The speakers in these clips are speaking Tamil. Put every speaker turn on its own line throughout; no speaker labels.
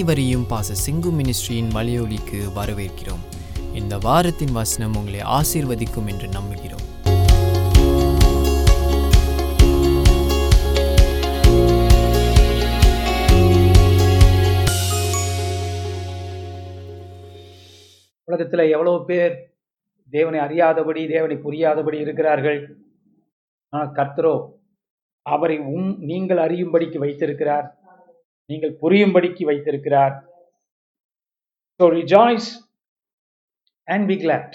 அனைவரையும் பாச சிங்கு மினிஸ்ட்ரியின் மலையொலிக்கு வரவேற்கிறோம். இந்த வாரத்தின் வசனம் உங்களை ஆசீர்வதிக்கும் என்று நம்புகிறோம்.
உலகத்துல எவ்வளவு பேர் தேவனை அறியாதபடி தேவனை புரியாதபடி இருக்கிறார்கள். ஆனால் கர்த்தரோ அவரை உம் நீங்கள் அறியும்படிக்கு வைத்திருக்கிறார். நீங்கள் புரியும்படிக்கு வைத்திருக்கிறார் So rejoice and be glad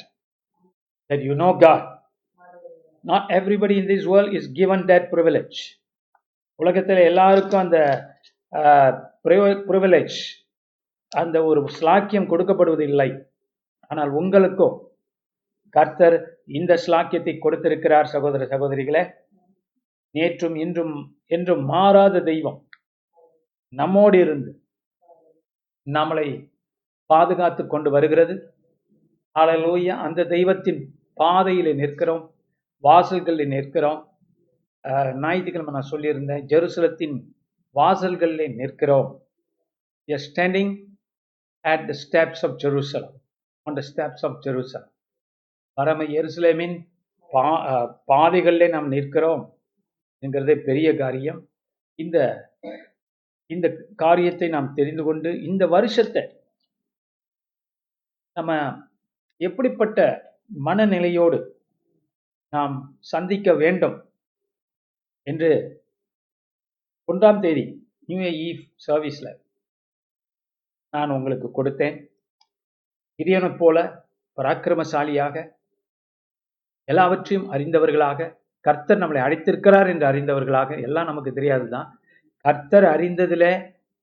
that you know God. Not everybody in this world is given that privilege. உலகத்தில் எல்லாருக்கும் அந்த ப்ரிவிலேஜ் அந்த ஒரு ஸ்லாக்கியம் கொடுக்கப்படுவதில்லை ஆனால் உங்களுக்கோ கர்த்தர் இந்த ஸ்லாக்கியத்தை கொடுத்திருக்கிறார் சகோதர சகோதரிகளே நேற்றும் இன்றும் என்றும் மாறாத தெய்வம் நம்மோடு இருந்து நம்மளை பாதுகாத்து கொண்டு வருகிறது. அலலூயா அந்த தெய்வத்தின் பாதையில் நிற்கிறோம். வாசல்களில் நிற்கிறோம். ஞாயிற்றுக்கிழமை நான் சொல்லியிருந்தேன் ஜெருசலத்தின் வாசல்களில் நிற்கிறோம். A standing at the steps of Jerusalem on the steps of Jerusalem பரம எருசலேமின் பா பாதைகளிலே நாம் நிற்கிறோம். என்கிறதே பெரிய காரியம். இந்த இந்த காரியத்தை நாம் தெரிந்து கொண்டு இந்த வருஷத்தை நம்ம எப்படிப்பட்ட மனநிலையோடு நாம் சந்திக்க வேண்டும் என்று ஒன்றாம் தேதி நியூ இயர் ஈவ் சர்வீஸில் நான் உங்களுக்கு கொடுத்தேன். கிரியனைப் போல பராக்கிரமசாலியாக எல்லாவற்றையும் அறிந்தவர்களாக கர்த்தர் நம்மளை அழைத்திருக்கிறார் என்று அறிந்தவர்களாக எல்லாம் நமக்கு தெரியாது தான் கர்த்தர் அறிந்ததில்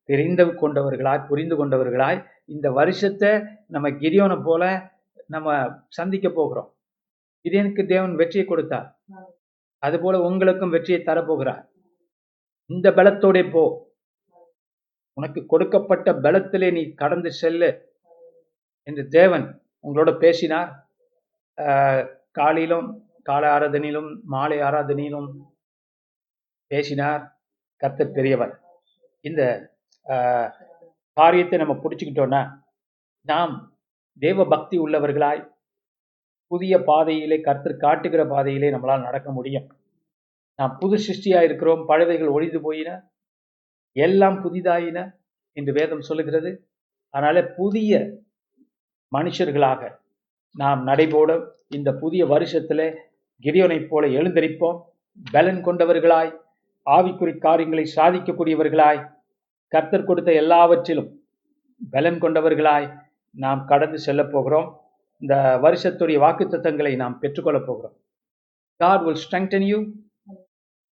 தெரிந்து கொண்டவர்களாய் புரிந்து கொண்டவர்களாய் இந்த வருஷத்தை நம்ம கிரியோனை போல நம்ம சந்திக்க போகிறோம். கிரியனுக்கு தேவன் வெற்றியை கொடுத்தார். அதுபோல உங்களுக்கும் வெற்றியை தரப்போகிறார். இந்த பலத்தோட போ. உனக்கு கொடுக்கப்பட்ட பலத்திலே நீ கடந்து செல்லு என்று தேவன் உங்களோட பேசினார். காலையிலும் காலை ஆராதனையிலும் மாலை ஆராதனையிலும் பேசினார். கத்த பெரியவர். இந்த காரியத்தை நம்ம பிடிச்சுக்கிட்டோன்னா நாம் தேவ பக்தி உள்ளவர்களாய் புதிய பாதையிலே கர்த்தர் காட்டுகிற பாதையிலே நம்மளால் நடக்க முடியும். நாம் புது சிருஷ்டியாக இருக்கிறோம் பழவைகள் ஒழிந்து போயின எல்லாம் புதிதாயின என்று வேதம் சொல்லுகிறது. அதனால புதிய மனுஷர்களாக நாம் நடைபோட இந்த புதிய வருஷத்துல கிரியோனைப் போல எழுந்தரிப்போம். பலன் கொண்டவர்களாய் ஆவிக்குறி காரியங்களை சாதிக்கக்கூடியவர்களாய் கர்த்தர் கொடுத்த எல்லாவற்றிலும் பலன் கொண்டவர்களாய் நாம் கடந்து செல்லப் போகிறோம். இந்த வருஷத்துடைய வாக்கு தத்தங்களை நாம் பெற்றுக்கொள்ளப் போகிறோம். God வில் ஸ்ட்ரெங்டன் யூ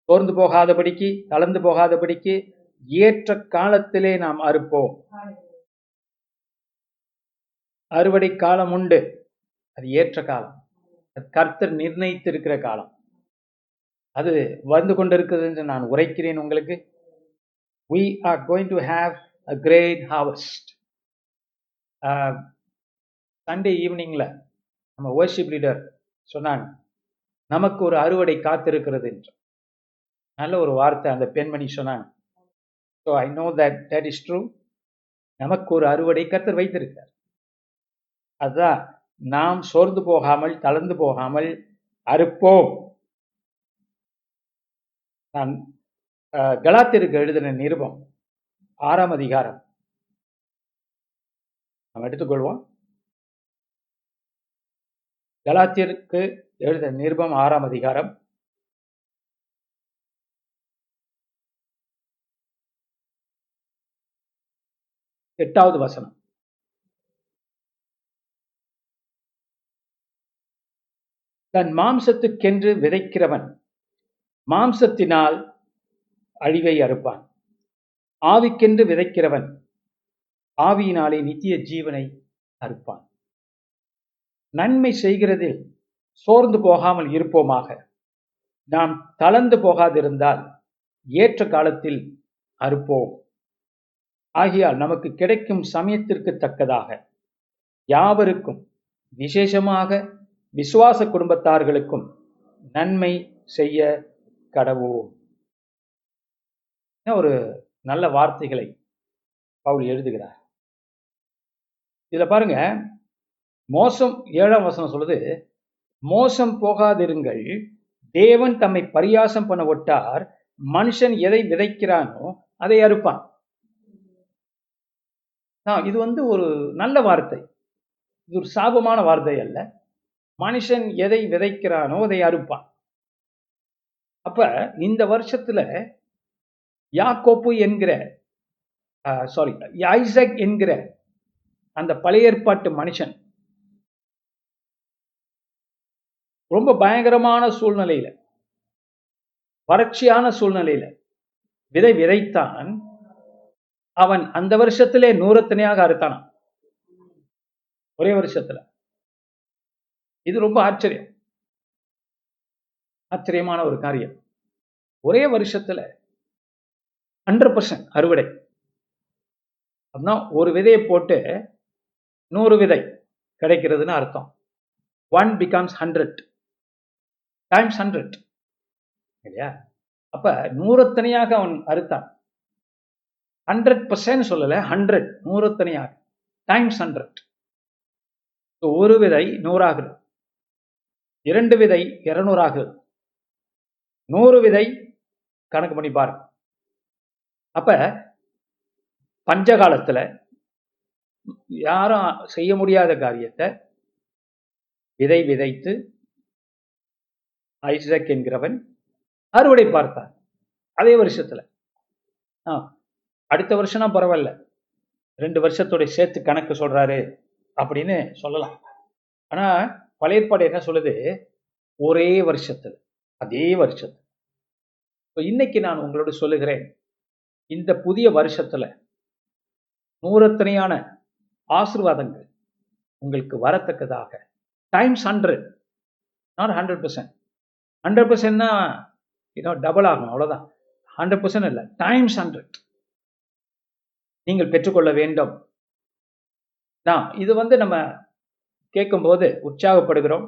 சோர்ந்து போகாதபடிக்கு தளர்ந்து போகாதபடிக்கு ஏற்ற காலத்திலே நாம் அறுப்போம். அறுவடை காலம் உண்டு. அது ஏற்ற காலம். கர்த்தர் நிர்ணயித்திருக்கிற காலம். அது வந்து கொண்டிருக்கிறது என்று நான் உரைக்கிறேன் உங்களுக்கு. We are going to have a great harvest Sunday ஈவினிங்கில் நம்ம worship லீடர் சொன்னாங்க நமக்கு ஒரு அறுவடை காத்திருக்கிறது என்று. நல்ல ஒரு வார்த்தை அந்த பெண்மணி சொன்னாங்க so I know that that is true நமக்கு ஒரு அறுவடை கத்தர் வைத்திருக்கார். அதுதான் நாம் சோர்ந்து போகாமல் தளர்ந்து போகாமல் அறுப்போம். நான் கலாத்திற்கு எழுதின நிருபம் ஆறாம் அதிகாரம். நாம் எடுத்துக்கொள்வோம். கலாத்திற்கு எழுதின நிருபம் ஆறாம் அதிகாரம். எட்டாவது வசனம். தன் மாம்சத்துக்கென்று விதைக்கிறவன் மாம்சத்தினால் அழிவை அறுப்பான். ஆவிக்கென்று விதைக்கிறவன் ஆவியினாலே நித்திய ஜீவனை அறுப்பான். நன்மை செய்கிறதில் சோர்ந்து போகாமல் இருப்போமாக. நாம் தளர்ந்து போகாதிருந்தால் ஏற்ற காலத்தில் அறுப்போம். ஆகையால் நமக்கு கிடைக்கும் சமயத்திற்கு தக்கதாக யாவருக்கும் விசேஷமாக விசுவாச குடும்பத்தார்களுக்கும் நன்மை செய்ய கடவோம் என்ன ஒரு நல்ல வார்த்தைகளை பவுல் எழுதுகிறார். இதுல பாருங்க மோசம் ஏழாம் வசனம் சொல்லுது மோசம் போகாதிருங்கள் தேவன் தம்மை பரியாசம் பண்ண ஒட்டார் மனுஷன் எதை விதைக்கிறானோ அதை அறுப்பான். இது வந்து ஒரு நல்ல வார்த்தை. இது ஒரு சாபமான வார்த்தை அல்ல. மனுஷன் எதை விதைக்கிறானோ அதை அறுப்பான். அப்ப இந்த வருஷத்துல யாக்கோப்பு என்கிற சாரி ஐசக் என்கிற அந்த பழைய ஏற்பாட்டு மனுஷன் ரொம்ப பயங்கரமான சூழ்நிலையில வறட்சியான சூழ்நிலையில விதை விதைத்தான். அவன் அந்த வருஷத்திலே நூறத்தனையாக அறுத்தானான் ஒரே வருஷத்துல. இது ரொம்ப ஆச்சரியம். ஆச்சரியமான ஒரு காரியம். ஒரே வருஷத்துல ஹண்ட்ரட் பர்சன்ட் அறுவடை. அப்படின்னா ஒரு விதையை போட்டு நூறு விதை கிடைக்கிறதுன்னு அர்த்தம். One becomes hundred times hundred இல்லையா? அப்ப நூறத்தனையாக அவன் அறுத்தான். ஹண்ட்ரட் பர்சன்ட் சொல்லல ஹண்ட்ரட் நூறத்தனையாக டைம்ஸ் ஹண்ட்ரட் ஒரு விதை நூறாகுது இரண்டு விதை இருநூறாகுது நூறு விதை கணக்கு பண்ணி பாருங்க அப்ப பஞ்ச காலத்துல யாரும் செய்ய முடியாத காரியத்தை விதை விதைத்து ஐசக் என்கிறவன் அறுவடை பார்த்தான் அதே வருஷத்துல. ஆ, அடுத்த வருஷம்னா பரவாயில்ல. ரெண்டு வருஷத்தோட சேர்த்து கணக்கு சொல்றாரு அப்படின்னு சொல்லலாம். ஆனா பழையற்பாடு என்ன சொல்லுது? ஒரே வருஷத்துல. அதே வருஷத்துல. இப்போ இன்னைக்கு நான் உங்களோட சொல்லுகிறேன் இந்த புதிய வருஷத்துல நூறத்தனையான ஆசிர்வாதங்கள் உங்களுக்கு வரத்தக்கதாக. Times hundred not hundred percent hundred பர்சன்ட்னா இன்னும் டபுள் ஆகும் அவ்வளவுதான். ஹண்ட்ரட் பர்சன்ட் இல்லை டைம்ஸ் ஹண்ட்ரட் நீங்கள் பெற்றுக்கொள்ள வேண்டும். நான் இது வந்து நம்ம கேட்கும்போது உற்சாகப்படுகிறோம்.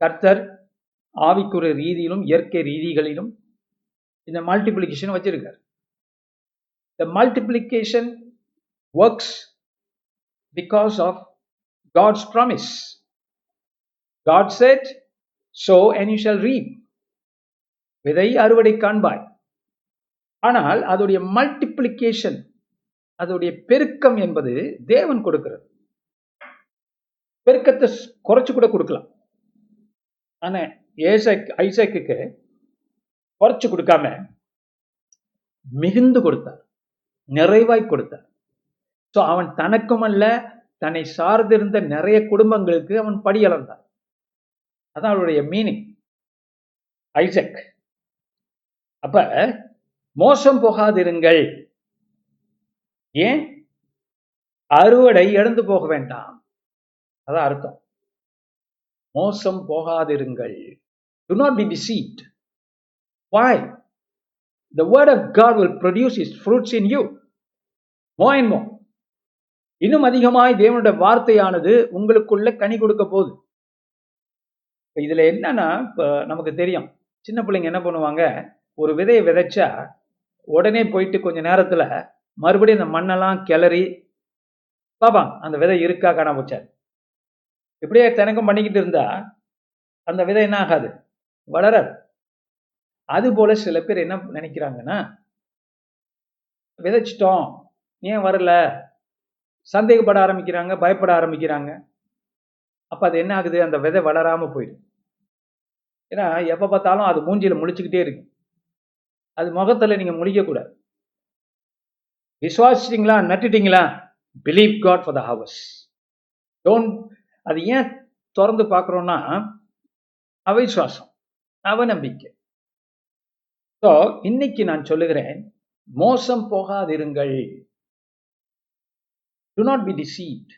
கர்த்தர் ஆவிக்குரிய ரீதியிலும் இயற்கை ரீதிகளிலும் இந்த மல்டிப்ளிகேஷன் வச்சிருக்கார். The multiplication works because of God's promise God said sow and you shall reap. விதை அறுவடை காண்பாய். ஆனால் அதோடைய மல்டிப்ளிகேஷன் அதோடைய பெருக்கம் என்பது தேவன் கொடுக்கிறது. பெருக்கத்தை குறைச்சு கூட கொடுக்கலாம். ஆனா ஏசக் ஐசக்குக்கு குறைச்சு கொடுக்காம மிகுந்து கொடுத்தார். நிறைவாய் கொடுத்தார். ஸோ அவன் தனக்கும் அல்ல தன்னை சார்ந்திருந்த நிறைய குடும்பங்களுக்கு அவன் படியளந்தான் அதான் அவருடைய மீனிங் ஐசக். அப்ப மோசம் போகாதிருங்கள். ஏன்? அறுவடை இழந்து போக வேண்டாம். அதான் அர்த்தம். மோசம் போகாதிருங்கள். Do not be deceived. Why? The word of god will produce its fruits in you. More and more. இன்னும் அதிகமாய் தேவனுடைய வார்த்தையானது உங்களுக்குள்ள கனி கொடுக்க போகுது. இப்போ இதில் என்னன்னா இப்போ நமக்கு தெரியும். சின்ன பிள்ளைங்க என்ன பண்ணுவாங்க? ஒரு விதையை விதைச்சா உடனே போயிட்டு கொஞ்ச நேரத்தில் மறுபடியும் அந்த மண்ணெல்லாம் கிளறி பாப்பா அந்த விதை இருக்கா காணாம போச்சா? இப்படியே தினக்கும் பண்ணிக்கிட்டு இருந்தா அந்த விதை என்ன ஆகாது? வளராது அது போல சில பேர் என்ன நினைக்கிறாங்கன்னா விதைச்சிட்டோம் ஏன் வரல? சந்தேகப்பட ஆரம்பிக்கிறாங்க பயப்பட ஆரம்பிக்கிறாங்க. அப்போ அது என்ன ஆகுது? அந்த விதை வளராமல் போயிடும். ஏன்னா எப்போ பார்த்தாலும் அது மூஞ்சியில் முழிச்சுக்கிட்டே இருக்கு. அது முகத்தில் நீங்கள் முழிக்கக்கூடாது. விசுவாசிட்டீங்களா நட்டுட்டீங்களா? Believe God for the hours don't அது ஏன் திறந்து பார்க்குறோன்னா அவிசுவாசம். அவநம்பிக்கை ஸோ இன்னைக்கு நான் சொல்லுகிறேன் மோசம் போகாதிருங்கள் do not be deceived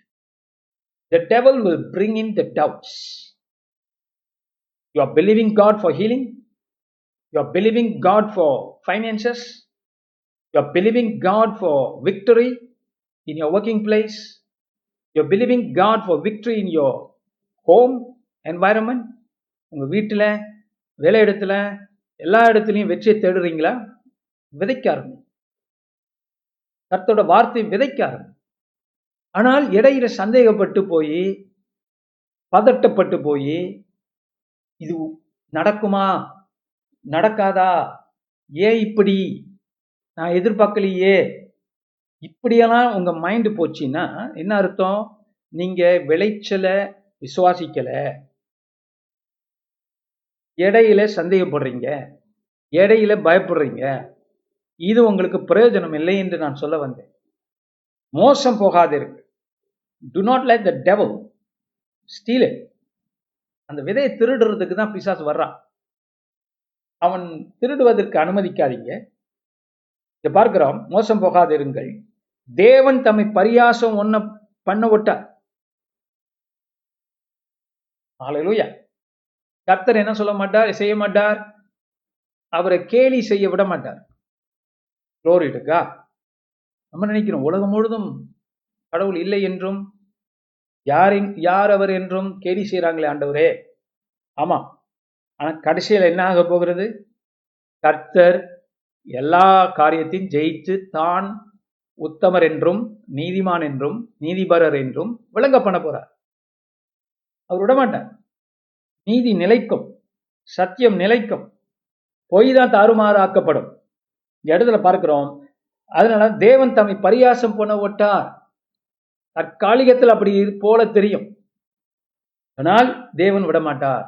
the devil will bring in the doubts you are believing god for healing you are believing god for finances you are believing god for victory in your working place you're believing god for victory in your home environment உங்க வீட்டுல வேலை இடத்துல எல்லா இடத்துலையும் வெற்றியை தேடுறீங்களா? விதைக்க ஆரம்பி கர்த்தோட வார்த்தை விதைக்க ஆரம்பி ஆனால் இடையில சந்தேகப்பட்டு போய் பதட்டப்பட்டு போய் இது நடக்குமா? நடக்காதா? ஏன் இப்படி? நான் எதிர்பார்க்கலையே. இப்படியெல்லாம் உங்க மைண்டு போச்சுன்னா என்ன அர்த்தம்? நீங்க விளைச்சலை விசுவாசிக்கலை. இடையில சந்தேகப்படுறீங்க. இடையில பயப்படுறீங்க. இது உங்களுக்கு பிரயோஜனம் இல்லை என்று நான் சொல்ல வந்தேன். மோசம் போகாதிருக்கு do not like the devil steal அந்த விதையை திருடுறதுக்கு தான் பிசாசு வர்றான். அவன் திருடுவதற்கு அனுமதிக்காதீங்க. இதை பார்க்கிறோம் மோசம் போகாதிருங்கள். தேவன் தம்மை பரியாசம் ஒன்ன பண்ண விட்டார். ஆலையிலூயா கர்த்தர் என்ன சொல்ல மாட்டார்? செய்ய மாட்டார். அவரை கேலி செய்ய விட மாட்டார். குளோரிட்டுக்கா நம்ம நினைக்கிறோம் உலகம் முழுதும் கடவுள் இல்லை என்றும் யாரின் யார் அவர் என்றும் கேலி செய்கிறாங்களே ஆண்டவரே. ஆமா. ஆனால் கடைசியில் என்ன ஆக போகிறது? கர்த்தர் எல்லா காரியத்தையும் ஜெயித்து தான் உத்தமர் என்றும் நீதிமான் என்றும் நீதிபரர் என்றும் விளங்க பண்ண போறார். அவர் விடமாட்டார் நீதி நிலைக்கும் சத்தியம் நிலைக்கும் பொய் தான் தாறுமாறாக்கப்படும். இடத்துல பார்க்கிறோம் அதனால தேவன் தம்மை பரியாசம் பண்ண விட்டார் தற்காலிகத்தில் அப்படி போல தெரியும். ஆனால் தேவன் விடமாட்டார்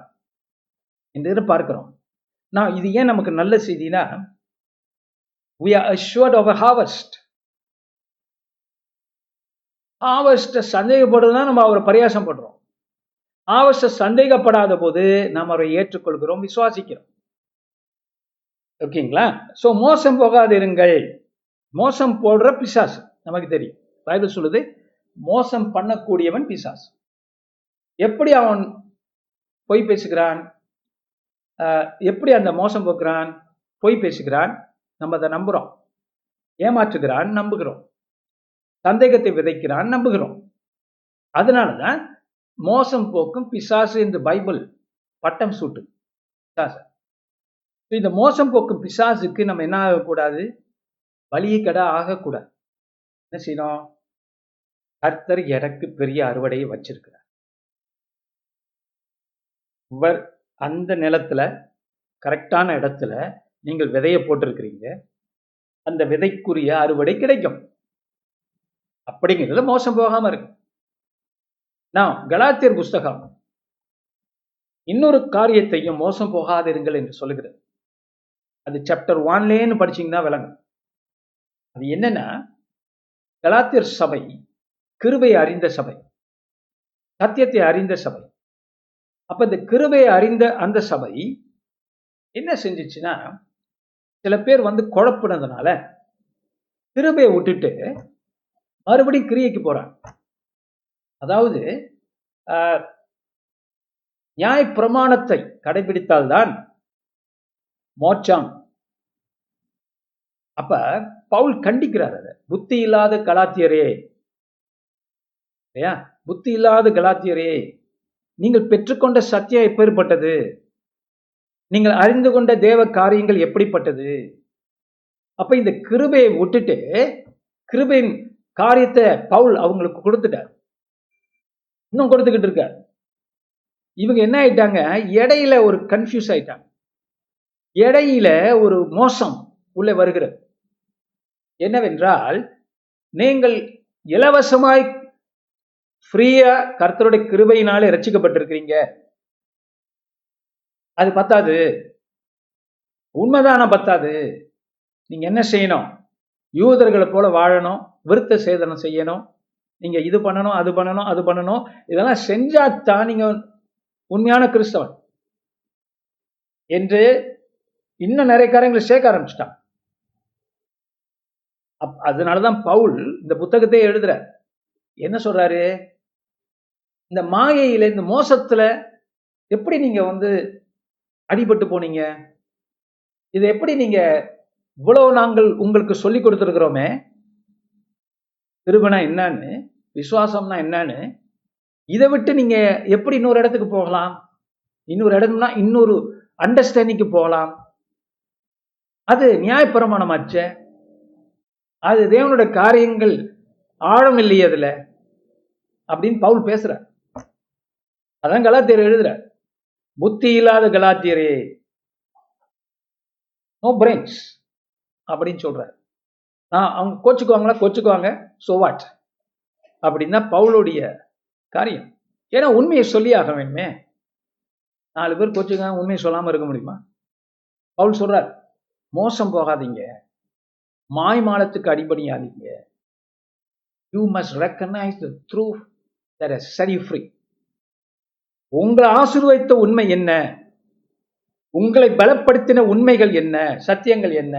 என்று பார்க்கிறோம் நான் இது ஏன் நமக்கு நல்ல செய்தினா we R assured of a harvest. ஹாவஸ்ட சந்தேகப்படுறதுதான் நம்ம அவரை பரியாசம் பண்றோம். ஆவச சந்தேகப்படாத போது நாம் அவரை ஏற்றுக்கொள்கிறோம் விசுவாசிக்கிறோம். ஓகேங்களா? ஸோ மோசம் போகாதிருங்கள் மோசம் போடுற பிசாசு நமக்கு தெரியும். பைபிள் சொல்லுது மோசம் பண்ணக்கூடியவன் பிசாசு. எப்படி அவன் பொய் பேசுகிறான்? எப்படி அந்த மோசம் போக்குறான்? பொய் பேசுகிறான்? நம்ம அதை நம்புகிறோம் ஏமாற்றுகிறான்? நம்புகிறோம். சந்தேகத்தை விதைக்கிறான்? நம்புகிறோம். அதனால தான் மோசம் போக்கும் பிசாசு என்று பைபிள் பட்டம் சூட்டு. பிசாசு. இந்த மோசம் போக்கும் பிசாசுக்கு நம்ம என்ன ஆகக்கூடாது? வலியை கடை ஆகக்கூடாது. என்ன செய்யணும்? கர்த்தர் எனக்கு பெரிய அறுவடையை வச்சிருக்கிறார். இவர் அந்த நிலத்துல கரெக்டான இடத்துல நீங்கள் விதையை போட்டிருக்கிறீங்க. அந்த விதைக்குரிய அறுவடை கிடைக்கும். அப்படிங்கிறது மோசம் போகாம இருக்கு. நான் கலாத்தியர் புஸ்தகம் இன்னொரு காரியத்தையும் மோசம் போகாதிருங்கள் என்று சொல்லுகிறது. அது சாப்டர் ஒன்லேன்னு படிச்சீங்கன்னா விளங்கும். அது என்னன்னா கலாத்தியர் சபை கிருபை அறிந்த சபை சத்தியத்தை அறிந்த சபை. அப்ப இந்த கிருபையை அறிந்த அந்த சபை என்ன செஞ்சிச்சுன்னா சில பேர் வந்து குழப்பினதுனால கிருபையை விட்டுட்டு மறுபடியும் கிரியைக்கு போறாங்க. அதாவது நியாய பிரமாணத்தை கடைபிடித்தால்தான் மோட்சம். அப்ப பவுல் கண்டிக்கிறார் அதை. புத்தி இல்லாத கலாத்தியரே. இல்லையா? புத்தி இல்லாத கலாத்தியரே நீங்கள் பெற்றுக்கொண்ட சத்தியம் எப்பேற்பட்டது? நீங்கள் அறிந்து கொண்ட தேவ காரியங்கள் எப்படிப்பட்டது? அப்ப இந்த கிருபையை விட்டுட்டு கிருபையின் காரியத்தை பவுல் அவங்களுக்கு கொடுத்துட்டார். இன்னும் கொடுத்துக்கிட்டு இருக்கார் இவங்க என்ன ஆயிட்டாங்க? இடையில ஒரு கன்ஃபியூஸ் ஆயிட்டாங்க. இடையில ஒரு மோசம் உள்ளே வருகிறது. என்னவென்றால் நீங்கள் இலவசமாய் ஃப்ரீயா கர்த்தருடைய கிருபையினாலே ரச்சிக்கப்பட்டிருக்கிறீங்க அது பத்தாது. உண்மைதான பத்தாது. நீங்க என்ன செய்யணும்? யூதர்களை போல வாழணும் விருத்த சேதனம் செய்யணும் நீங்க இது பண்ணணும் அது பண்ணணும் அது பண்ணணும். இதெல்லாம் செஞ்சாத்தான் நீங்க உண்மையான கிறிஸ்தவன். என்று இன்னும் நிறைய காரியங்களை சேர்க்க ஆரம்பிச்சிட்டான். அதனாலதான் பவுல் இந்த புத்தகத்தை எழுதுற என்ன சொல்றாரு? இந்த மாயையில இந்த மோசத்துல எப்படி நீங்க வந்து அடிபட்டு போனீங்க? இதை எப்படி நீங்க இவ்வளவு நாங்கள் உங்களுக்கு சொல்லி கொடுத்துருக்கிறோமே? திருமணம் என்னன்னு விசுவாசம்னா என்னன்னு இதை விட்டு நீங்க எப்படி இன்னொரு இடத்துக்கு போகலாம்? இன்னொரு இடம்னா இன்னொரு அண்டர்ஸ்டாண்டிங்க்கு போகலாம். அது நியாயப்பிரமாணமாச்ச. அது தேவனுடைய காரியங்கள் ஆழம் இல்லையே அதுல அப்படின்னு பவுல் பேசுற அதான் கலாத்தியர் எழுதுற புத்தி இல்லாத கலாத்தியரே நோ பிரெயின்ஸ் அப்படின்னு சொல்றாரு. நான் அவங்க கோச்சுக்குவாங்களா? கோச்சுக்குவாங்க. சோ வாட் அப்படின்னா பவுலுடைய காரியம். ஏன்னா உண்மையை சொல்லி ஆக வேணுமே நாலு பேர் கோச்சுக்காங்க உண்மையை சொல்லாம இருக்க முடியுமா? பவுல் சொல்றார் மோசம் போகாதீங்க. மாய்மாலத்துக்கு அடிபணியாதீங்க. You must recognise the truth that சரி ஃப்ரீ உங்களை ஆசிர்வதித்த உண்மை என்ன? உங்களை பலப்படுத்தின உண்மைகள் என்ன? சத்தியங்கள் என்ன?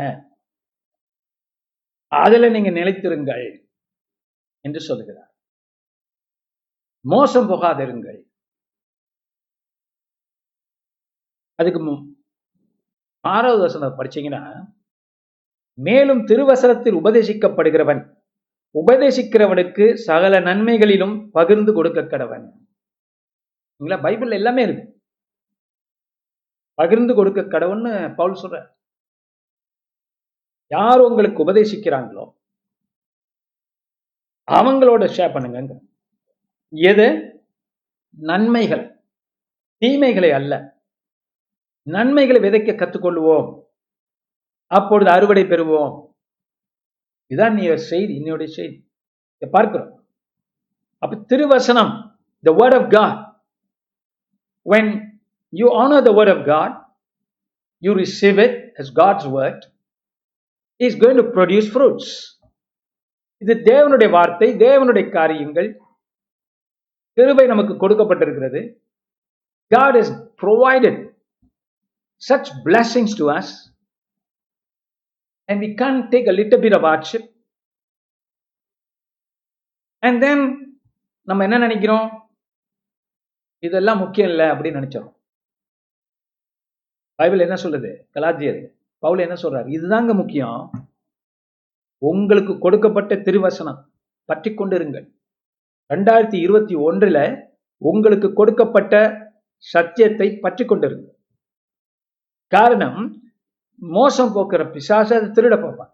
அதுல நீங்க நிலைத்திருங்கள். என்று சொல்லுகிறார். மோசம் போகாதிருங்கள். அதுக்கு ஆறாவது வசனம் படிச்சீங்கன்னா மேலும் திருவசனத்தில் உபதேசிக்கப்படுகிறவன் உபதேசிக்கிறவனுக்கு சகல நன்மைகளிலும் பகிர்ந்து கொடுக்க கடவன். பைபிள் எல்லாமே இருக்கு. பகிர்ந்து கொடுக்க கடவுன்னு பவுல் சொல்ற யார் உங்களுக்கு உபதேசிக்கிறாங்களோ அவங்களோட ஷேர் பண்ணுங்க எது? நன்மைகள். தீமைகளை அல்ல. நன்மைகளை விதைக்க கற்றுக்கொள்வோம் அப்பொழுது அறுவடை பெறுவோம். இதான் நீ செய்தி என்னுடைய செய்தி. இதை பார்க்கிறோம். அப்ப திருவசனம் the word of God when you honour the word of God you receive it as God's word. Is going to produce fruits. இது தேவனுடைய வார்த்தை தேவனுடைய காரியங்கள். கிருபை நமக்கு கொடுக்கப்பட்டிருக்கிறது. God is provided such blessings to us and we can take a little bit of hardship. And then நம்ம என்ன நினைக்கிறோம்? இதெல்லாம் முக்கியம் இல்லை அப்படின்னு நினைச்சோம். பைபிள் என்ன சொல்லுது? கலாத்தியர். பவுல் என்ன சொல்றாரு? இதுதாங்க முக்கியம். உங்களுக்கு கொடுக்கப்பட்ட திருவசனம். பற்றி கொண்டிருங்கள். ரெண்டாயிரத்தி இருபத்தி ஒன்றுல உங்களுக்கு கொடுக்கப்பட்ட சத்தியத்தை பற்றி கொண்டிருங்கள். காரணம் மோசம் போக்குற பிசாச அதை திருட பார்ப்பான்.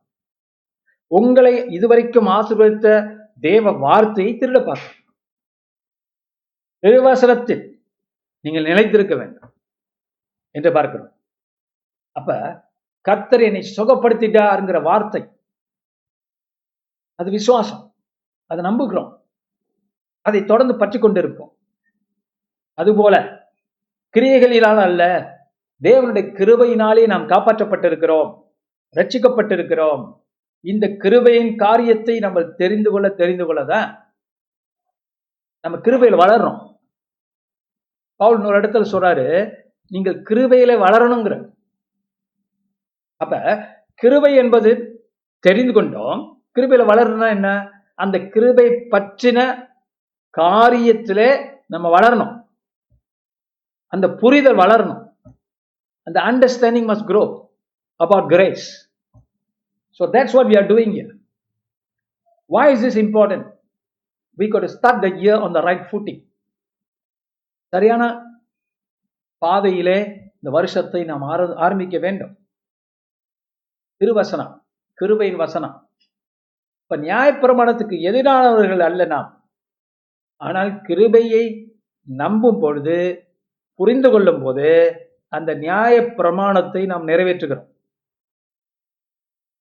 உங்களை இதுவரைக்கும் ஆசீர்வதித்த தேவ வார்த்தையை திருட பார்ப்பான். திருவசனத்தில் நீங்கள் நிலைத்திருக்க வேண்டும் என்று பார்க்கிறோம். அப்ப கர்த்தர் என்னை சுகப்படுத்திட்டாருங்கிற வார்த்தை அது விசுவாசம். அதை நம்புகிறோம். அதை தொடர்ந்து பற்றி கொண்டிருப்போம் அதுபோல கிரியைகளினால் அல்ல தேவனுடைய கிருபையினாலே நாம் காப்பாற்றப்பட்டிருக்கிறோம் ரட்சிக்கப்பட்டிருக்கிறோம் இந்த கிருபையின் காரியத்தை நம்ம தெரிந்து கொள்ள தெரிந்து கொள்ளதான் நம்ம கிருபையில் வளர்றோம். பவுல் இன்னொரு இடத்துல சொல்றாரு நீங்கள் கிருபையில வளரணுங்கிற. அப்ப கிருபை என்பது தெரிந்து கொண்டோம் கிருபையில் வளரணும்னா என்ன? அந்த கிருபை பற்றின காரியத்திலே நம்ம வளரணும். அந்த புரிதல் வளரணும். அந்த understanding must grow about grace so that's what we are doing here. Why is this important? We got to start the year on the right footing. சரியான பாதையிலே இந்த வருஷத்தை நாம் ஆர- ஆரம்பிக்க வேண்டும். திருவசனம் கிருபையின் வசனம். இப்ப நியாயப்பிரமாணத்துக்கு எதிரானவர்கள் அல்ல நாம். ஆனால் கிருபையை நம்பும் பொழுது புரிந்து கொள்ளும் போது அந்த நியாய பிரமாணத்தை நாம் நிறைவேற்றுகிறோம்.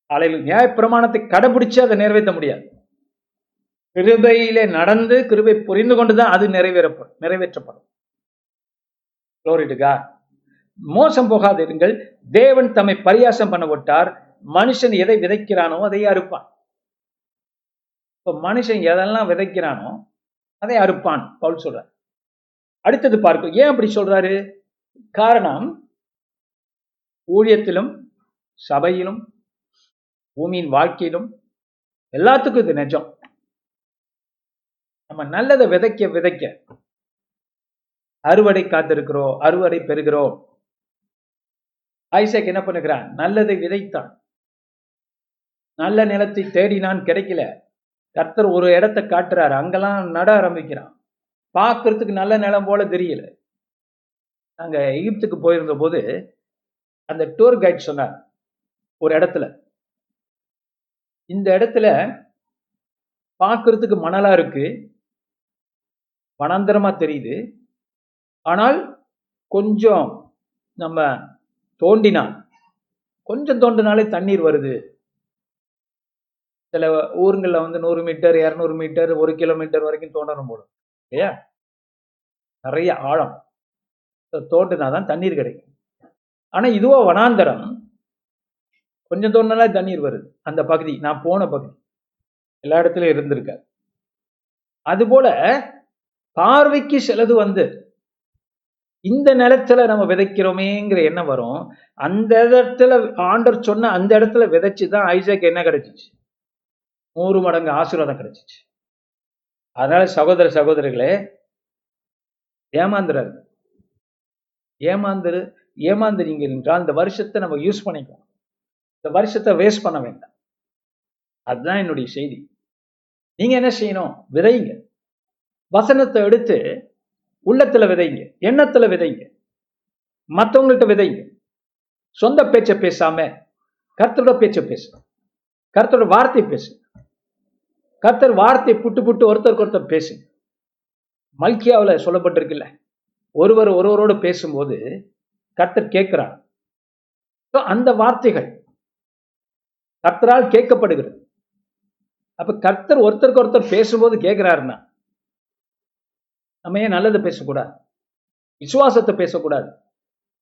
அலையில் நியாய பிரமாணத்தை கடைபிடிச்சு அதை நிறைவேற்ற முடியாது. கிருபையிலே நடந்து கிருபை புரிந்து கொண்டுதான் அது நிறைவேறப்படும் நிறைவேற்றப்படும். Glory மோசம் போகாதிருங்கள். தேவன் தம்மை பரியாசம் பண்ண விட்டார். மனுஷன் எதை விதைக்கிறானோ அதை அறுப்பான். இப்ப மனுஷன் எதெல்லாம் விதைக்கிறானோ அதை அறுப்பான் பவுல் சொல்றார். அடுத்தது பார்க்கும் ஏன் அப்படி சொல்றாரு? காரணம் ஊழியத்திலும் சபையிலும் பூமியின் வாழ்க்கையிலும் எல்லாத்துக்கும் இது நிஜம். நம்ம நல்லதை விதைக்க விதைக்க அறுவடை காத்திருக்கிறோம் அறுவடை பெறுகிறோம். ஐசக் என்ன பண்ணுகிறான் நல்லதை விதைத்தான். நல்ல நிலத்தை தேடினான் கிடைக்கல. கர்த்தர் ஒரு இடத்த காட்டுறாரு. அங்கெல்லாம் நட ஆரம்பிக்கிறான். பார்க்கறதுக்கு நல்ல நிலம் போல தெரியல. நாங்க எகிப்துக்கு போயிருந்த போது அந்த டூர் கைட் சொன்னார் ஒரு இடத்துல. இந்த இடத்துல பார்க்கறதுக்கு மணலா இருக்கு. வனாந்தரமா தெரியுது. ஆனால் கொஞ்சம் நம்ம தோண்டினால் கொஞ்சம் தோண்டினாலே தண்ணீர் வருது. சில ஊருங்களில் வந்து நூறு மீட்டர் இரநூறு மீட்டர் ஒரு கிலோமீட்டர் வரைக்கும் தோண்டணும் போடும் இல்லையா? நிறைய ஆழம். தோண்டினா தான் தண்ணீர் கிடைக்கும். ஆனால் இதுவோ வனாந்தரம். கொஞ்சம் தோண்டினாலே தண்ணீர் வருது. அந்த பகுதி நான் போன பகுதி. எல்லா இடத்துலையும் இருந்திருக்காரு அதுபோல பார்வைக்கு சிலது வந்து இந்த நிலத்துல நம்ம விதைக்கிறோமேங்கிற எண்ணம் வரும். அந்த இடத்துல ஆண்டர் சொன்ன அந்த இடத்துல விதைச்சுதான் ஐசாக் என்ன கிடைச்சிச்சு? நூறு மடங்கு ஆசீர்வாதம் கிடைச்சிச்சு. அதனால சகோதர சகோதரிகளே ஏமாந்துறாரு. ஏமாந்துரு ஏமாந்துறீங்க என்றால் இந்த வருஷத்தை நம்ம யூஸ் பண்ணிக்கலாம் இந்த வருஷத்தை வேஸ்ட் பண்ண வேண்டாம். அதுதான் என்னுடைய செய்தி. நீங்க என்ன செய்யணும்? விதைங்க. வசனத்தை எடுத்து உள்ளத்துல விதைங்க எண்ணத்துல விதைங்க மற்றவங்கள்ட்ட விதைங்க. சொந்த பேச்சை பேசாம கருத்தோட பேச்சை பேசு. கருத்தோட வார்த்தை பேசு. கர்த்தர் வார்த்தை புட்டு புட்டு ஒருத்தருக்கு ஒருத்தர் பேசு. மல்கியாவில் சொல்லப்பட்டிருக்குல்ல ஒருவர் ஒருவரோடு பேசும்போது கர்த்தர் கேட்கிறார். அந்த வார்த்தைகள் கர்த்தரால் கேட்கப்படுகிறது. அப்ப கர்த்தர் ஒருத்தருக்கு ஒருத்தர் பேசும்போது கேட்கிறாருன்னா நம்ம ஏன் நல்லது பேசக்கூடாது? விசுவாசத்தை பேசக்கூடாது.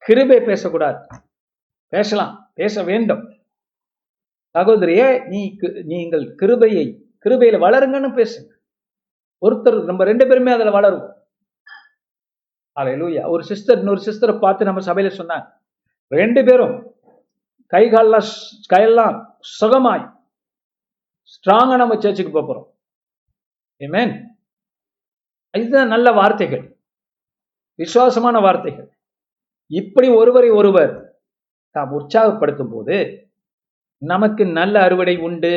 கிருபை பேசக்கூடாது. பேசலாம் பேச வேண்டும். சகோதரியே நீ நீங்கள் கிருபையை கிருபையில வளருங்கன்னு பேசுங்க. ஒருத்தர் நம்ம ரெண்டு பேருமே அதுல வளருவோம். அலையிலூயா ஒரு சிஸ்டர் இன்னொரு சிஸ்டரை பார்த்து நம்ம சபையில சொன்னாங்க. ரெண்டு பேரும் கை காலெல்லாம் கையெல்லாம் சுகமாய் ஸ்ட்ராங்கா நம்ம சர்ச்சுக்கு போறோம். ஏமேன் இதுதான் நல்ல வார்த்தைகள். விசுவாசமான வார்த்தைகள். இப்படி ஒருவரை ஒருவர் நாம் உற்சாகப்படுத்தும் போது நமக்கு நல்ல அறுவடை உண்டு.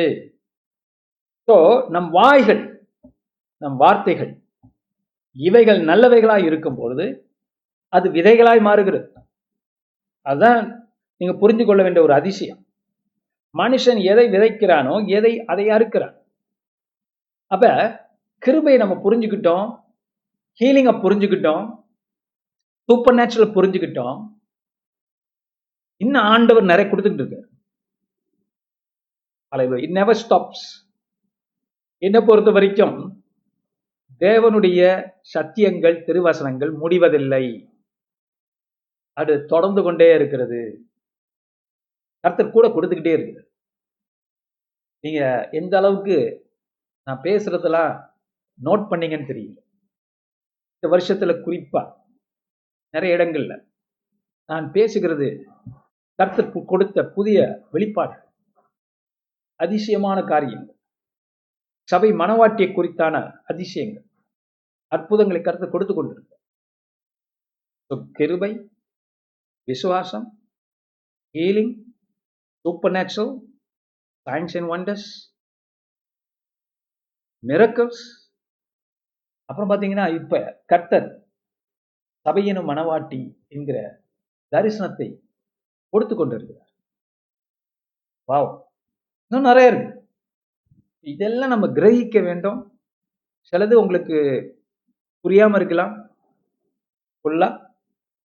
ஸோ நம் வாய்கள் நம் வார்த்தைகள் இவைகள் நல்லவைகளாய் இருக்கும் பொழுது அது விதைகளாய் மாறுகிறது. அதுதான் நீங்க புரிந்து கொள்ள வேண்டிய ஒரு அதிசயம். மனுஷன் எதை விதைக்கிறானோ எதை அதை அறுக்கிறான். அப்ப கிருபையை நம்ம புரிஞ்சுக்கிட்டோம் ஹீலிங்கை புரிஞ்சுக்கிட்டோம் சூப்பர் நேச்சுரல் புரிஞ்சுக்கிட்டோம். இன்னும் ஆண்டவர் நிறைய கொடுத்துக்கிட்டு இருக்காரு. இட் நெவர் ஸ்டாப்ஸ் என்னை பொறுத்த வரைக்கும் தேவனுடைய சத்தியங்கள் திருவசனங்கள் முடிவதில்லை. அது தொடர்ந்து கொண்டே இருக்கிறது. கருத்தர் கூட கொடுத்துக்கிட்டே இருக்குது. நீங்க எந்த அளவுக்கு நான் பேசுறதெல்லாம் நோட் பண்ணீங்கன்னு தெரியல. இந்த வருஷத்துல குறிப்பா நிறைய இடங்கள்ல நான் பேசுகிறது கர்த்தர் கொடுத்த புதிய வெளிப்பாடு. அதிசயமான காரியங்கள் சபை மனவாட்டியை குறித்தான அதிசயங்கள் அற்புதங்களை கருத்து கொடுத்து கொண்டிருக்க கிருபை விசுவாசம் healing supernatural science and wonders miracles அப்புறம் பார்த்தீங்கன்னா இப்ப கர்த்தர் சபையினும் மனவாட்டி என்கிற தரிசனத்தை கொடுத்து கொண்டிருக்கிறார். வாவ் இன்னும் நிறைய இருக்கு. இதெல்லாம் நம்ம கிரகிக்க வேண்டும். சிலது உங்களுக்கு புரியாம இருக்கலாம். ஃபுல்லாக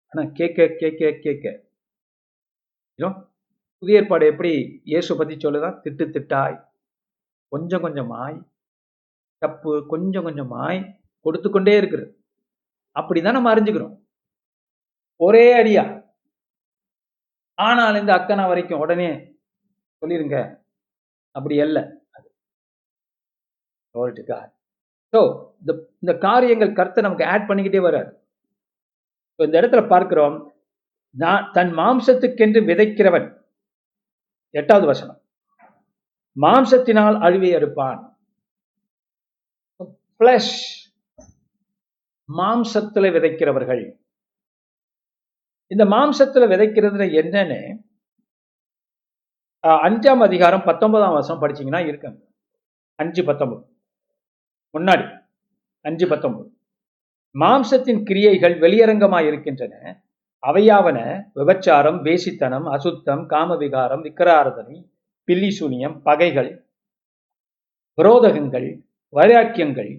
ஆனால் கேட்க கேட்க கேட்க புதிய ஏற்பாடு எப்படி இயேசு பத்தி சொல்லுதான். திட்டு திட்டாய். கொஞ்சம் கொஞ்சமாய். தப்பு கொஞ்சம் கொஞ்சமாய் கொடுத்து கொண்டே இருக்கிறது. அப்படிதான் நம்ம அறிஞ்சுக்கிறோம். ஒரே அடியா. ஆனால் இந்த அக்கனா வரைக்கும் உடனே சொல்லிருங்க. அப்படி அல்ல. ஸோ இந்த இந்த காரியங்கள் கருத்தை நமக்கு ஆட் பண்ணிக்கிட்டே வராது இந்த இடத்துல பார்க்கிறோம் நான் தன் மாம்சத்துக்கென்று விதைக்கிறவன். எட்டாவது வசனம். மாம்சத்தினால் அழிவை அறுப்பான். பிளஷ் மாம்சத்துல விதைக்கிறவர்கள். இந்த மாம்சத்துல விதைக்கிறதுல என்னன்னு அஞ்சாம் அதிகாரம் பத்தொன்பதாம் வருஷம் படிச்சீங்கன்னா இருக்கு. அஞ்சு பத்தொன்பது. முன்னாடி அஞ்சு பத்தொன்பது. மாம்சத்தின் கிரியைகள் வெளியரங்கமாய் இருக்கின்றன. அவையாவன விபச்சாரம் வேசித்தனம் அசுத்தம் காமவிகாரம் விக்கிராரதனை பில்லி சூனியம் பகைகள் விரோதகங்கள் வைராக்கியங்கள்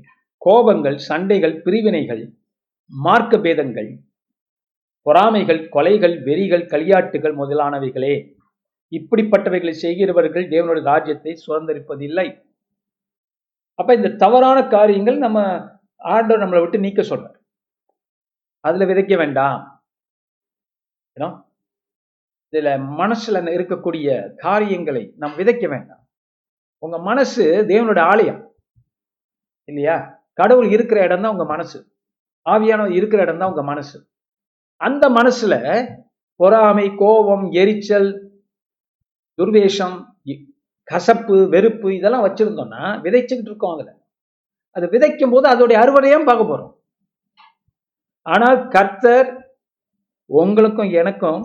கோபங்கள் சண்டைகள் பிரிவினைகள் மார்க்க பேதங்கள் பொறாமைகள் கொலைகள் வெறிகள் களியாட்டுகள் முதலானவைகளே. இப்படிப்பட்டவைகளை செய்கிறவர்கள் தேவனுடைய ராஜ்யத்தை சுதந்திரிப்பதில்லை. அப்ப இந்த தவறான காரியங்கள் நம்ம ஆண்டவர் நம்மளை விட்டு நீக்க சொல்றார். அதுல விதைக்க வேண்டாம். இதில் மனசில் இதுல மனசுல இருக்கக்கூடிய காரியங்களை நாம் விதைக்க வேண்டாம். உங்க மனசு தேவனோட ஆலயம். இல்லையா? கடவுள் இருக்கிற இடம் தான் உங்க மனசு. ஆவியானவர் இருக்கிற இடம் தான் உங்க மனசு. அந்த மனசுல பொறாமை கோபம் எரிச்சல் துர்வேஷம் கசப்பு வெறுப்பு இதெல்லாம் வச்சிருந்தோம்னா விதைச்சுக்கிட்டு இருக்கோம் அதில். அது விதைக்கும் போது அதோடைய அறுவடையும் பார்க்க போறோம். ஆனால் கர்த்தர் உங்களுக்கும் எனக்கும்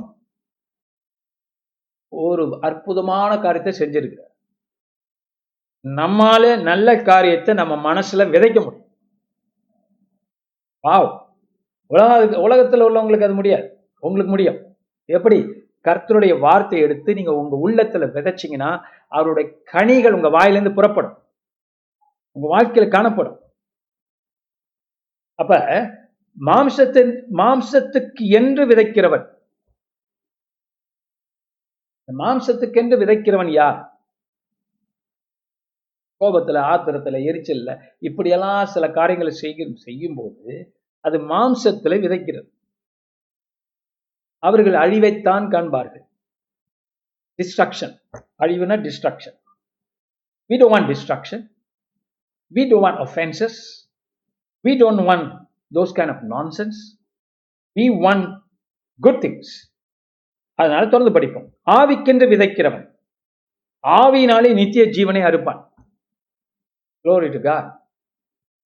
ஒரு அற்புதமான காரியத்தை செஞ்சிருக்கிறார். நம்மால நல்ல காரியத்தை நம்ம மனசுல விதைக்க முடியும். வாவ். உலக உலகத்துல உள்ளவங்களுக்கு அது முடியாது. உங்களுக்கு முடியும். எப்படி? கர்த்தருடைய வார்த்தை எடுத்து நீங்க உங்க உள்ளத்துல விதைச்சீங்கன்னா அவருடைய கனிகள் உங்க வாயிலிருந்து புறப்படும். உங்க வாழ்க்கையில காணப்படும். அப்ப மாம்சத்தின் மாம்சத்துக்கு என்று விதைக்கிறவன். மாம்சத்துக்கு மாம்சத்துக்கென்று விதைக்கிறவன் யார்? கோபத்துல ஆத்திரத்துல எரிச்சல்ல இப்படியெல்லாம் சில காரியங்களை செய்யும் செய்யும் போது அது மாம்சத்துல விதைக்கிறது. அவர்கள் அழிவைத்தான் காண்பார்கள். Destruction அழிவுனா destruction we don't want destruction. We don't want offenses. We don't those those kind of nonsense. We want good things அதனால தொடர்ந்து படிப்போம். ஆவிக்கென்று விதைக்கிறவன். ஆவியினாலே நித்திய ஜீவனை அறுப்பான்.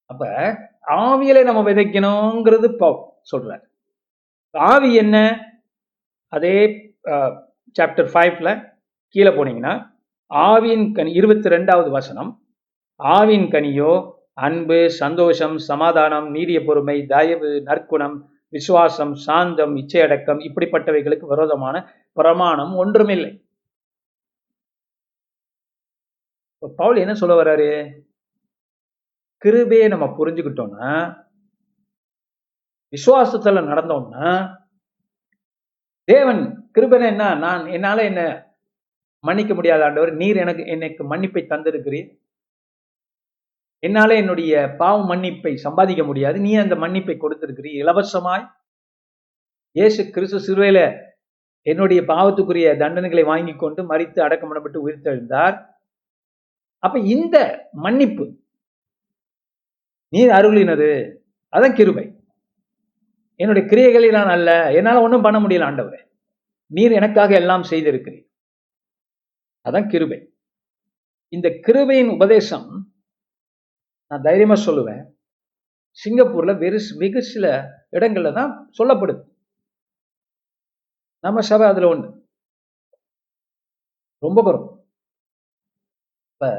அப்ப ஆவியில நம்ம விதைக்கணுங்கிறது சொல்றாரு. ஆவி என்ன? அதே சாப்டர் ஃபைவ்ல கீழே போனீங்கன்னா ஆவின் கனி இருபத்தி ரெண்டாவது வசனம் ஆவின் கனியோ அன்பு சந்தோஷம் சமாதானம் நீடிய பொறுமை தயவு நற்குணம் விசுவாசம் சாந்தம் இச்சையடக்கம் இப்படிப்பட்டவைகளுக்கு விரோதமான பிரமாணம் ஒன்றுமில்லை. பவுல் என்ன சொல்ல வர்றாரு? கிருபையை நம்ம புரிஞ்சுக்கிட்டோம்னா விசுவாசத்துல நடந்தோம்னா தேவன் கிருபனை என்ன? நான் என்னால என்ன மன்னிக்க முடியாத ஆண்டவர். நீர் எனக்கு எனக்கு மன்னிப்பை தந்திருக்கிறீர். என்னால என்னுடைய பாவ மன்னிப்பை சம்பாதிக்க முடியாது. நீ அந்த மன்னிப்பை கொடுத்திருக்கிறீ இலவசமாய் இயேசு கிறிஸ்து சிறுவையில என்னுடைய பாவத்துக்குரிய தண்டனைகளை வாங்கி கொண்டு மறித்து அடக்கம் பண்ணப்பட்டு உயிர்த்தெழுந்தார். அப்ப இந்த மன்னிப்பு நீர் அருளினது அதான் கிருபை. என்னுடைய கிரியைகளில் அல்ல. என்னால ஒன்றும் பண்ண முடியல ஆண்டவரே. நீர் எனக்காக எல்லாம் செய்திருக்கிறீர். அதான் கிருபை. இந்த கிருபையின் உபதேசம் நான் தைரியமா சொல்லுவேன். சிங்கப்பூர்ல வெறு வெகு சில இடங்கள்ல தான் சொல்லப்படுது. நம்ம சபை அதுல ஒண்ணு ரொம்ப குறம் இப்ப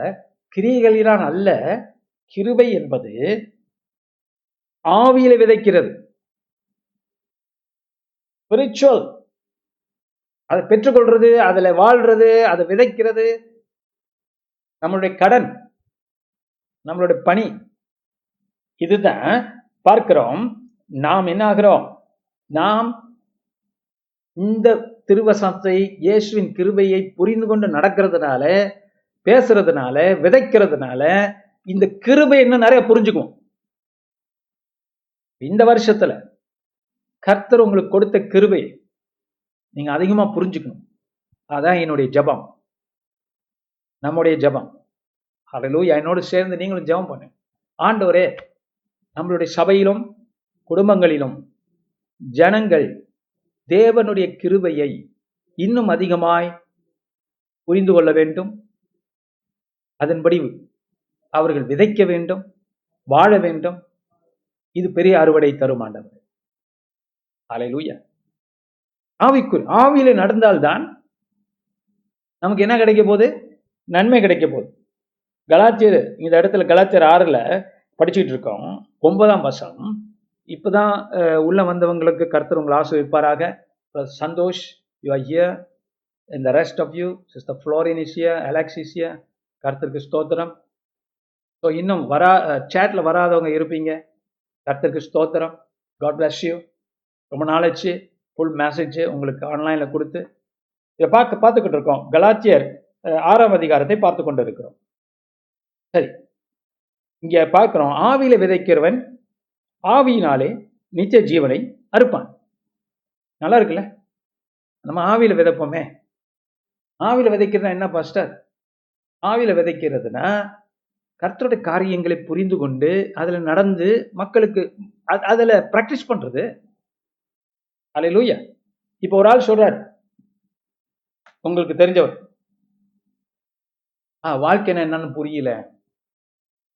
கிரியைகளிலான் அல்ல கிருபை என்பது ஆவியில விதைக்கிறது. ஸ்பிரிச்சுவல் அதை பெற்றுக்கொள்றது அதில் வாழ்றது அதை விதைக்கிறது நம்மளுடைய கடன் நம்மளுடைய பணி. இதுதான் பார்க்கிறோம். நாம் என்ன ஆகிறோம்? நாம் இந்த திருவசத்தை இயேசுவின் கிருபையை புரிந்து கொண்டு நடக்கிறதுனால பேசுறதுனால விதைக்கிறதுனால இந்த கிருபை என்ன நிறைய புரிஞ்சுக்குவோம். இந்த வருஷத்துல கர்த்தர் உங்களுக்கு கொடுத்த கிருபை நீங்க அதிகமா புரிஞ்சுக்கணும். அதான் என்னுடைய ஜபம். நம்முடைய ஜபம். அதிலும் என்னோடு சேர்ந்து நீங்களும் ஜெபம் பண்ணு. ஆண்டவரே நம்மளுடைய சபையிலும் குடும்பங்களிலும் ஜனங்கள் தேவனுடைய கிருபையை இன்னும் அதிகமாய் புரிந்து கொள்ள வேண்டும். அதன்படி அவர்கள் விதைக்க வேண்டும் வாழ வேண்டும். இது பெரிய அறுவடை தரும் ஆண்டவர். அலையிலூயா ஆவிக்குள் ஆவியில நடந்தால்தான் நமக்கு என்ன கிடைக்க போகுது? நன்மை கிடைக்க போகுது. கலாச்சியர் இந்த இடத்துல கலாச்சியர் ஆறுல படிச்சுட்டு இருக்கோம். ஒன்பதாம் வசம் இப்போதான் உள்ள வந்தவங்களுக்கு கர்த்தர் உங்களை ஆசிர்விப்பாராக. சந்தோஷ் யூ ஆர் ஹியர் இந்த rest of you sister Florin is Alex கர்த்தருக்கு ஸ்தோத்திரம். ஸோ இன்னும் வரா சேட்டில் வராதவங்க இருப்பீங்க. கர்த்தருக்கு ஸ்தோத்திரம். காட் பிளஸ் யூ ரொம்ப நாளாச்சு ஃபுல் மெசேஜ் உங்களுக்கு ஆன்லைனில் கொடுத்து இதை பார்க்க பார்த்துக்கிட்டு இருக்கோம். கலாச்சியர் ஆறாம் அதிகாரத்தை பார்த்து கொண்டு இருக்கிறோம் சரி. இங்கே பார்க்குறோம். ஆவியில விதைக்கிறவன் ஆவியினாலே நித்திய ஜீவனை அறுப்பான். நல்லா இருக்குல்ல? நம்ம ஆவியில் விதைப்போமே. ஆவியில் விதைக்கிறதுனா என்ன பாஸ்டர் ஆவியில் விதைக்கிறதுனா கர்த்தருடைய காரியங்களை புரிந்து கொண்டு அதில் நடந்து மக்களுக்கு அதில் ப்ராக்டிஸ் பண்ணுறது அலை லூயா இப்போ ஒரு ஆள் சொல்றார். உங்களுக்கு தெரிஞ்சவர். ஆ வாழ்க்கைன்னா என்னன்னு புரியல.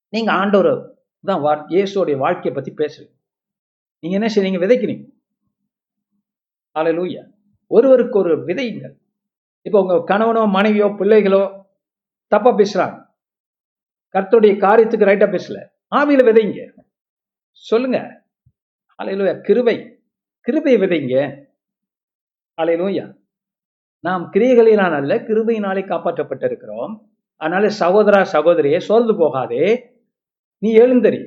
நீங்க ஆண்டவர் தான் வா- வாழ்க்கையை பத்தி பேசுறீங்க. நீங்க என்ன செய்றீங்க? விதைக்கிறீங்க. அல்லேலூயா ஒருவருக்கு ஒரு விதையுங்கள். இப்போ உங்க கணவனோ மனைவியோ பிள்ளைகளோ தப்பா பேசுறாங்க. கர்த்தருடைய காரியத்துக்கு ரைட்டா பேசல. ஆவியில விதைங்க. சொல்லுங்க. அலையிலூயா கிருவை கிருபை விதைங்க அலை நோயா நாம் கிரியைகளினால் அல்ல கிருபையினாலே காப்பாற்றப்பட்டிருக்கிறோம். அதனால சகோதரா சகோதரியே சோர்ந்து போகாதே. நீ எழுந்தறி.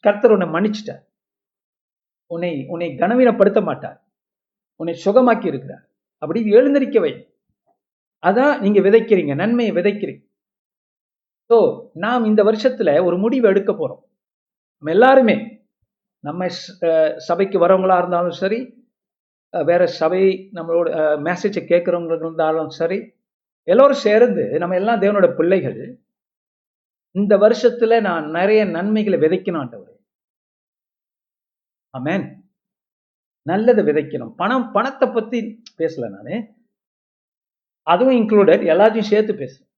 கர்த்தர் உன்னை மன்னிச்சிட்டார். உன்னை உன்னை கனவீனப்படுத்த மாட்டார். உன்னை சுகமாக்கி இருக்கிறார். அப்படி எழுந்தரிக்க வை. அதான் நீங்க விதைக்கிறீங்க நன்மையை விதைக்கிறீங்க. ஸோ நாம் இந்த வருஷத்துல ஒரு முடிவு எடுக்க போறோம். நம்ம எல்லாருமே நம்ம அஹ் சபைக்கு வரவங்களா இருந்தாலும் சரி வேற சபை நம்மளோட மெசேஜை கேட்குறவங்க இருந்தாலும் சரி எல்லோரும் சேர்ந்து நம்ம எல்லாம் தேவனோட பிள்ளைகள் இந்த வருஷத்துல நான் நிறைய நன்மைகளை விதைக்கணும் ஆண்டவரே. ஆமென் நல்லதை விதைக்கணும். பணம் பணத்தை பத்தி பேசல நானு. அதுவும் இன்க்ளூடட் எல்லாத்தையும் சேர்த்து பேசுறேன்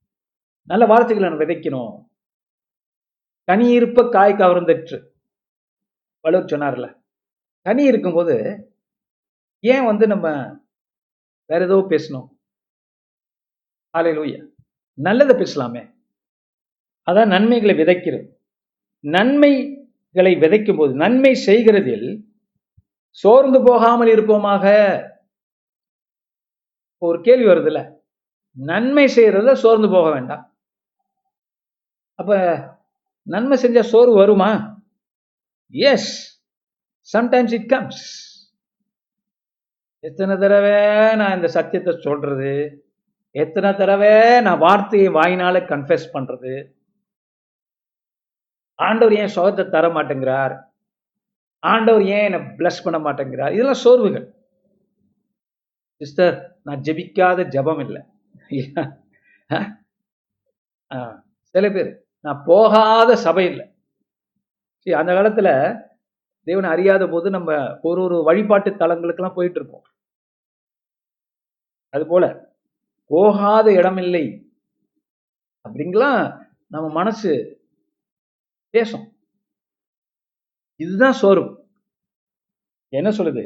நல்ல வார்த்தைகளை நான் விதைக்கணும். கனி இருப்ப காய் கவர்ந்துட்டு வள்ளுவர் சொன்னார்ல. தனி இருக்கும்போது ஏன் வந்து நம்ம வேற ஏதோ பேசணும்? ஹalleluya நல்லதை பேசலாமே. அதான் நன்மைகளை விதைக்கிறது. நன்மைகளை விதைக்கும் போது நன்மை செய்கிறதில் சோர்ந்து போகாமல் இருப்போமாக? ஒரு கேள்வி வருதுல்ல. நன்மை செய்யறதுல சோர்ந்து போக வேண்டாம். அப்ப நன்மை செஞ்சா சோர்வு வருமா? எஸ் சம்டைம்ஸ் இட் கம்ஸ் எத்தனை தடவை நான் இந்த சத்தியத்தை சொல்றது? எத்தனை தடவை நான் வார்த்தையை வாயினால கன்ஃபெஸ் பண்றது? ஆண்டவர் ஏன் சுகத்தை தர மாட்டேங்கிறார்? ஆண்டவர் ஏன் என்னை பிளஸ் பண்ண மாட்டேங்கிறார்? இதெல்லாம் சோர்வுகள். சிஸ்டர் நான் ஜெபிக்காத ஜெபம் இல்லை. சில பேர் நான் போகாத சபை இல்லை. சரி, அந்த காலத்துல தேவனை அறியாத போது நம்ம ஒரு ஒரு வழிபாட்டு தலங்களுக்கெல்லாம் போயிட்டு இருப்போம் அது போல போகாத இடமில்லை அப்படிங்கலாம் நம்ம மனசு பேசும். இதுதான் சோறு என்ன சொல்லுது?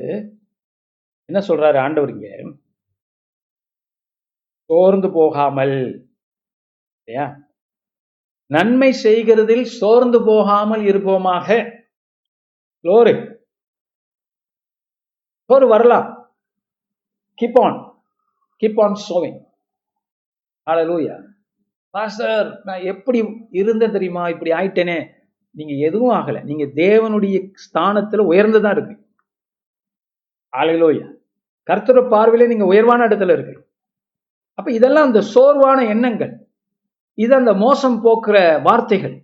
என்ன சொல்றாரு ஆண்டவர் இங்க? சோர்ந்து போகாமல் இல்லையா? நன்மை செய்கிறதில் சோர்ந்து போகாமல் இருப்போமாக. லோரி சோறு வரலாம் keep on keep on sowing hallelujah pastor நான் எப்படி இருந்தேன் தெரியுமா? இப்படி ஆயிட்டேனே. நீங்க எதுவும் ஆகல. நீங்க தேவனுடைய ஸ்தானத்துல உயர்ந்துதான் இருக்கு. ஹalleluya கர்த்தர பார்வையில நீங்க உயர்வான இடத்துல இருக்கு. அப்ப இதெல்லாம் அந்த சோர்வான எண்ணங்கள். இது அந்த மோசம் போக்குற வார்த்தைகள்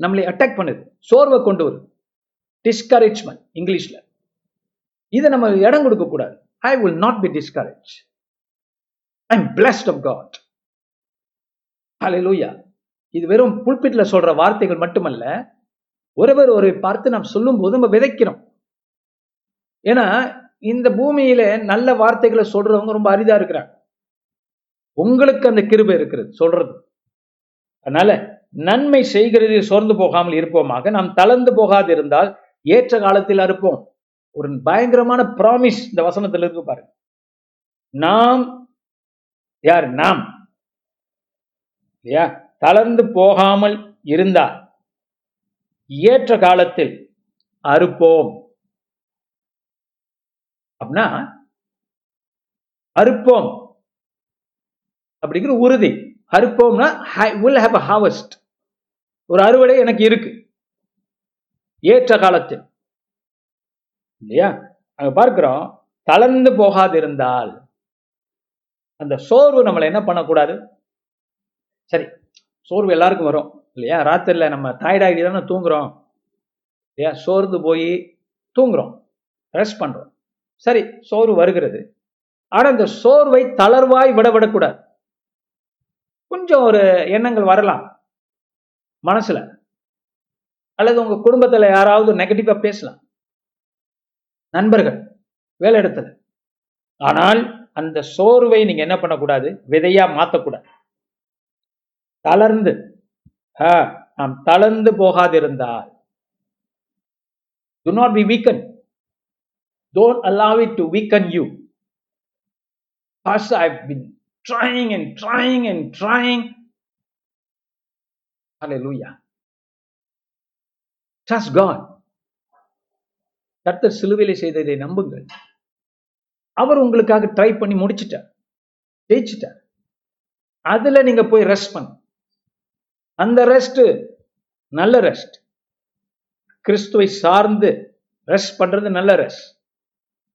நம்மளை அட்டாக் பண்ணுது சோர்வை கொண்டு வருது. டிஸ்கரேஜ்மெண்ட் இங்கிலீஷ்ல இதை நம்ம இடம் கொடுக்கக்கூடாது I will not be discourage I am blessed of God ஹalleluya இது வெறும் புல்பிட்டில் சொல்ற வார்த்தைகள் மட்டுமல்ல ஒருவர் ஒரு பார்த்து நாம் சொல்லும்போது நம்ம விதைக்கிறோம். ஏன்னா இந்த பூமியில நல்ல வார்த்தைகளை சொல்றவங்க ரொம்ப அரிதா இருக்கிறாங்க. உங்களுக்கு அந்த கிருபை இருக்கிறது சொல்றது. அதனால நன்மை செய்கிறதில் சோர்ந்து போகாமல் இருப்போமாக நாம் தளர்ந்து போகாது இருந்தால் ஏற்ற காலத்தில் அறுப்போம். ஒரு பயங்கரமான ப்ராமிஸ் இந்த வசனத்தில் இருக்கு பாருங்க. நாம் யார்? நாம். இல்லையா? தளர்ந்து போகாமல் இருந்தால் ஏற்ற காலத்தில் அறுப்போம். அப்படின்னா அறுப்போம். அப்படிங்கிற உறுதி. அறுப்போம்னா வில் ஹாவ் அ ஹாவஸ்ட் ஒரு அறுவடை எனக்கு இருக்கு. ஏற்ற காலத்தில். இல்லையா? அங்க பார்க்கிறோம் தளர்ந்து போகாதிருந்தால் அந்த சோர்வு நம்மளை என்ன பண்ணக்கூடாது? சரி சோர்வு எல்லாருக்கும் வரும் இல்லையா? ராத்திரில நம்ம தாய்டாகி தானே தூங்குறோம். இல்லையா? சோர்ந்து போய் தூங்குறோம் ரெஸ்ட் பண்றோம். சரி சோர்வு வருகிறது. ஆனா இந்த சோர்வை தளர்வாய் விட விடக்கூடாது கொஞ்சம் ஒரு எண்ணங்கள் வரலாம் மனசுல. அல்லது உங்க குடும்பத்துல யாராவது நெகட்டிவா பேசலாம். நண்பர்கள் வேலை இடத்துல ஆனால் அந்த சோர்வை நீங்க என்ன பண்ணக்கூடாது? விதையா மாத்தக்கூடாது. தளர்ந்து நாம் தளர்ந்து போகாதிருந்தால். Do not be weaken don't allow it to weaken you pass I been trying and trying and trying. Hallelujah. Trust God. கர்த்தர் சிலுவையிலே செய்ததை நம்புங்கள். அவர் உங்களுக்காக ட்ரை பண்ணி முடிச்சிட்டார். ஜெயிச்சிட்டார். அதுல நீங்க போய் ரெஸ்ட் பண்ண. அந்த ரெஸ்ட் நல்ல ரெஸ்ட் கிறிஸ்துவை சார்ந்து ரெஸ்ட் பண்றது நல்ல ரெஸ்ட்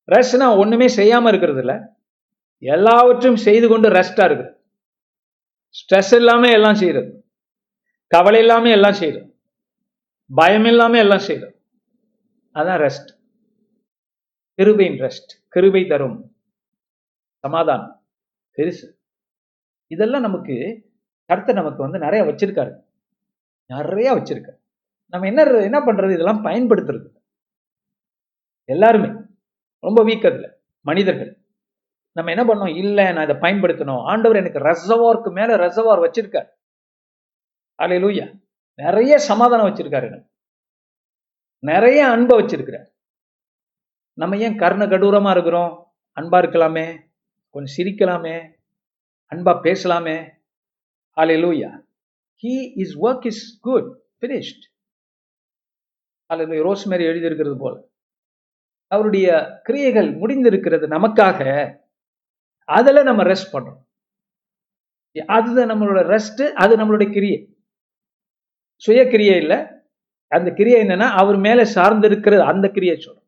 ரெஸ்ட்னா ஒண்ணுமே செய்யாம இருக்கிறது இல்ல. எல்லாவற்றையும் செய்து கொண்டு ரெஸ்டா இருக்குது ஸ்ட்ரெஸ் இல்லாம எல்லாம் செய்யறது. கவலை இல்லாம எல்லாம் செய்யறது. பயம் இல்லாம எல்லாம் செய்யறது. அதான் ரெஸ்ட் கிருபையின் ரெஸ்ட் கிருபை தரும். சமாதானம். பெருசு. இதெல்லாம் நமக்கு கருத்தை நமக்கு வந்து நிறைய வச்சிருக்காரு. நிறைய வச்சிருக்காரு. நம்ம என்ன என்ன பண்றது? இதெல்லாம் பயன்படுத்துறது. எல்லாருமே. ரொம்ப வீக் அதுல. மனிதர்கள். நம்ம என்ன பண்ணோம் இல்லை நான் இதை பயன்படுத்தணும். ஆண்டவர் எனக்கு ரெசவார்க்கு மேல ரெசவார் வச்சிருக்காரு. லூயா நிறைய சமாதானம் வச்சிருக்காரு எனக்கு. நிறைய அன்பை வச்சிருக்கிறார். நம்ம ஏன் கர்ண கடூரமா இருக்கிறோம்? அன்பா இருக்கலாமே? கொஞ்சம் சிரிக்கலாமே? அன்பா பேசலாமே? Hallelujah he is work is good finished. அல்லது ரோஸ்மேரி எழுதியிருக்கிறது போல. அவருடைய கிரியைகள் முடிந்திருக்கிறது நமக்காக. அதில் நம்ம ரெஸ்ட் பண்ணுறோம் அதுதான் நம்மளோட ரெஸ்ட்டு அது நம்மளுடைய கிரியை. சுய கிரியை இல்லை. அந்த கிரியை என்னன்னா அவர் மேலே சார்ந்து இருக்கிறது அந்த கிரியை சொல்றோம்.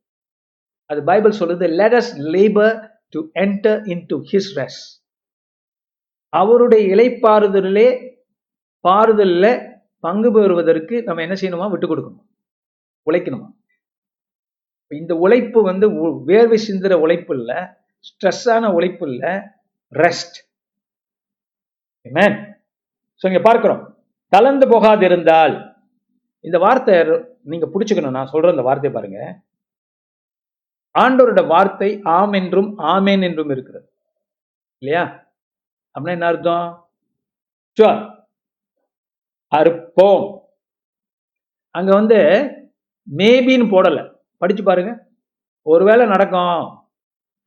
அது பைபிள் சொல்லுது let us labour to enter in to his rest அவருடைய இலைப்பாறுதலே பாறுதலில் பங்கு பெறுவதற்கு நம்ம என்ன செய்யணுமா? விட்டு கொடுக்கணும். உழைக்கணுமா? இந்த உழைப்பு வந்து வேர்வை சிந்துற உழைப்பு இல்லை. ஸ்ட்ரெஸ்ஸான உழைப்பு இல்லை ரெஸ்ட் ஸோ இங்கே பார்க்குறோம். தளர்ந்து போகாதிருந்தால். இந்த வார்த்தை நீங்க பிடிச்சிக்கணும். நான் சொல்கிற இந்த வார்த்தையை பாருங்க. ஆண்டோரோட வார்த்தை ஆம் என்றும் ஆமேன் என்றும் இருக்கிறது. இல்லையா? அப்படின்னா என்ன அர்த்தம்? ஷுவர் அறுப்போம். அங்க வந்து மேபின்னு போடலை. படிச்சு பாருங்க. ஒருவேளை நடக்கும்.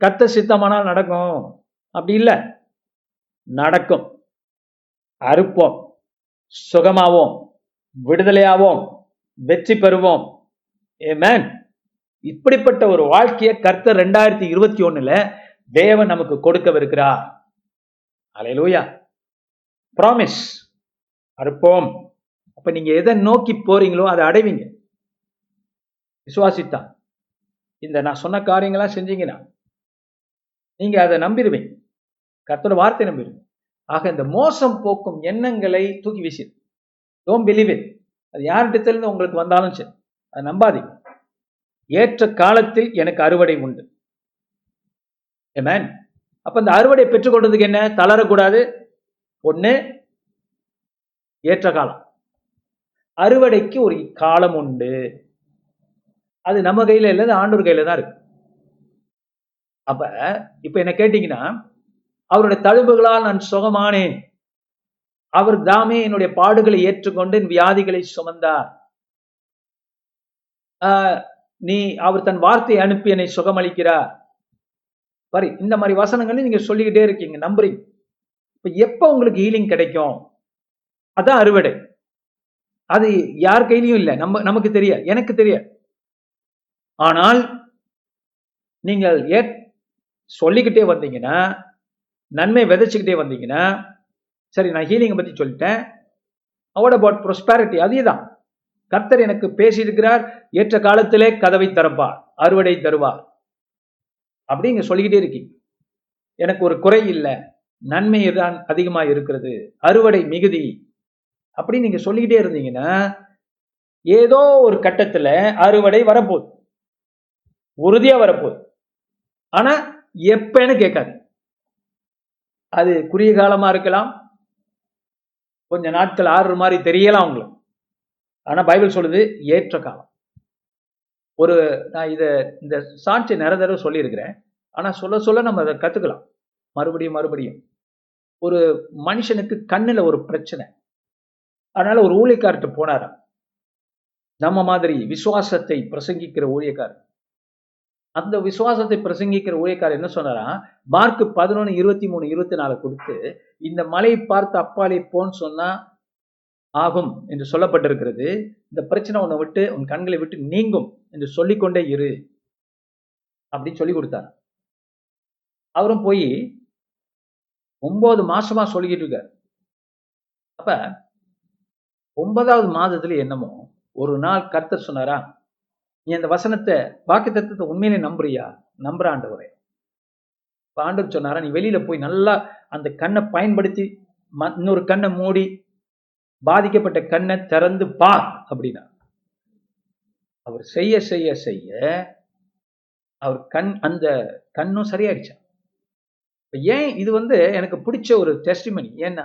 கத்த சித்தமானால் நடக்கும். அப்படி இல்லை. நடக்கும். அறுப்போம். சுகமாவோம். விடுதலையாவோம். வெற்றி பெறுவோம். ஏமேன் இப்படிப்பட்ட ஒரு வாழ்க்கையை கர்த்தர் ரெண்டாயிரத்தி இருபத்தி ஒண்ணுல தேவன் நமக்கு கொடுக்கவிருக்கிறார். அலையலூயா ப்ராமிஸ் அறுப்போம். அப்ப நீங்க எதை நோக்கி போறீங்களோ அதை அடைவீங்க. விசுவாசித்தான் இந்த நான் சொன்ன காரியங்களா செஞ்சீங்கன்னா நீங்க அதை நம்பிடுவீங்க. கத்தோட வார்த்தை நம்பிடுவீங்க. ஆக இந்த மோசம் போக்கும் எண்ணங்களை தூக்கி வீசி டோன்ட் பிலீவ் இட் அது யார்கிட்ட உங்களுக்கு வந்தாலும் சரி. அதை நம்பாதீங்க. ஏற்ற காலத்தில் எனக்கு அறுவடை உண்டு. Amen. அப்ப இந்த அறுவடை பெற்றுக்கொள்றதுக்கு என்ன? தளரக்கூடாது. ஒண்ணு ஏற்ற காலம். அறுவடைக்கு ஒரு காலம் உண்டு. அது நம்ம கையில இல்லை ஆண்டூர் கையில தான் இருக்கு. அப்ப இப்ப என்ன கேட்டீங்கன்னா அவருடைய தழும்புகளால் நான் சுகமானேன். அவர் தாமே என்னுடைய பாடுகளை ஏற்றுக்கொண்டு என் வியாதிகளை சுமந்தார். ஆஹ், நீ அவர் தன் வார்த்தையை அனுப்பி என்னை சுகமளிக்கிறார். சரி இந்த மாதிரி வசனங்களை நீங்க சொல்லிக்கிட்டே இருக்கீங்க நம்புறீங்க. இப்ப எப்ப உங்களுக்கு ஹீலிங் கிடைக்கும்? அதான் அறுவடை. அது யார் கையிலையும் இல்லை நம்ம நமக்கு தெரியாது எனக்கு தெரியாது. ஆனால் நீங்கள் சொல்லிக்கிட்டே வந்தீங்கன்னா நன்மை விதைச்சிக்கிட்டே வந்தீங்கன்னா சரி நான் ஹீலிங்கை பற்றி சொல்லிட்டேன். அவட அபவுட் ப்ரொஸ்பாரிட்டி அதே தான் கர்த்தர் எனக்கு பேசியிருக்கிறார் ஏற்ற காலத்திலே கதவை திறப்பார் அறுவடை தருவார். அப்படிங்க சொல்லிக்கிட்டே இருக்கீங்க. எனக்கு ஒரு குறை இல்லை. நன்மை தான் அதிகமாக இருக்கிறது. அறுவடை மிகுதி. அப்படின்னு நீங்கள் சொல்லிக்கிட்டே இருந்தீங்கன்னா ஏதோ ஒரு கட்டத்தில் அறுவடை வரப்போகுது. உறுதியாக வரப்போகுது. ஆனால் எப்பன்னு கேட்காது. அது குறுகிய காலமா இருக்கலாம். கொஞ்ச நாட்கள் ஆறுற மாதிரி தெரியலாம் உங்களுக்கு. ஆனா பைபிள் சொல்லுது ஏற்ற காலம். ஒரு நான் இதை இந்த சாட்சி நிறைய தடவை சொல்லியிருக்கிறேன். ஆனா சொல்ல சொல்ல நம்ம அதை கத்துக்கலாம். மறுபடியும் மறுபடியும். ஒரு மனுஷனுக்கு கண்ணுல ஒரு பிரச்சனை. அதனால ஒரு ஊழியக்கார்ட்ட போனாராம். நம்ம மாதிரி விசுவாசத்தை பிரசங்கிக்கிற ஊழியக்காரர் அந்த விசுவாசத்தை பிரசங்கிக்கிற ஊழியக்காரர் என்ன சொன்னாரா? மார்க் பதினொன்று இருபத்தி மூணு இருபத்தி நாலு கொடுத்து இந்த மலையை பார்த்து அப்பாலே போன்னு சொன்னா ஆகும் என்று சொல்லப்பட்டிருக்கிறது. இந்த பிரச்சனை உன்னை விட்டு உன் கண்களை விட்டு நீங்கும் என்று சொல்லிக்கொண்டே இரு அப்படின்னு சொல்லி கொடுத்தார். அவரும் போய் ஒன்பது மாசமா சொல்லிக்கிட்டு இருக்கார். அப்ப ஒன்பதாவது மாதத்துல என்னமோ ஒரு நாள் கர்த்தர் சொன்னாரா நீ அந்த வசனத்தை வாக்கு தத்துவத்தை உண்மையிலே நம்புறியா? நம்புற ஆண்டவரே. ஆண்டவர் சொன்னாரா நீ வெளியில போய் நல்லா அந்த கண்ணை பயன்படுத்தி ம- இன்னொரு கண்ணை மூடி பாதிக்கப்பட்ட கண்ணை திறந்து பார் அப்படின்னா. அவர் செய்ய செய்ய செய்ய அவர் கண் அந்த கண்ணும் சரியாயிடுச்சா ஏன் இது வந்து எனக்கு பிடிச்ச ஒரு டெஸ்டிமனி ஏன்னா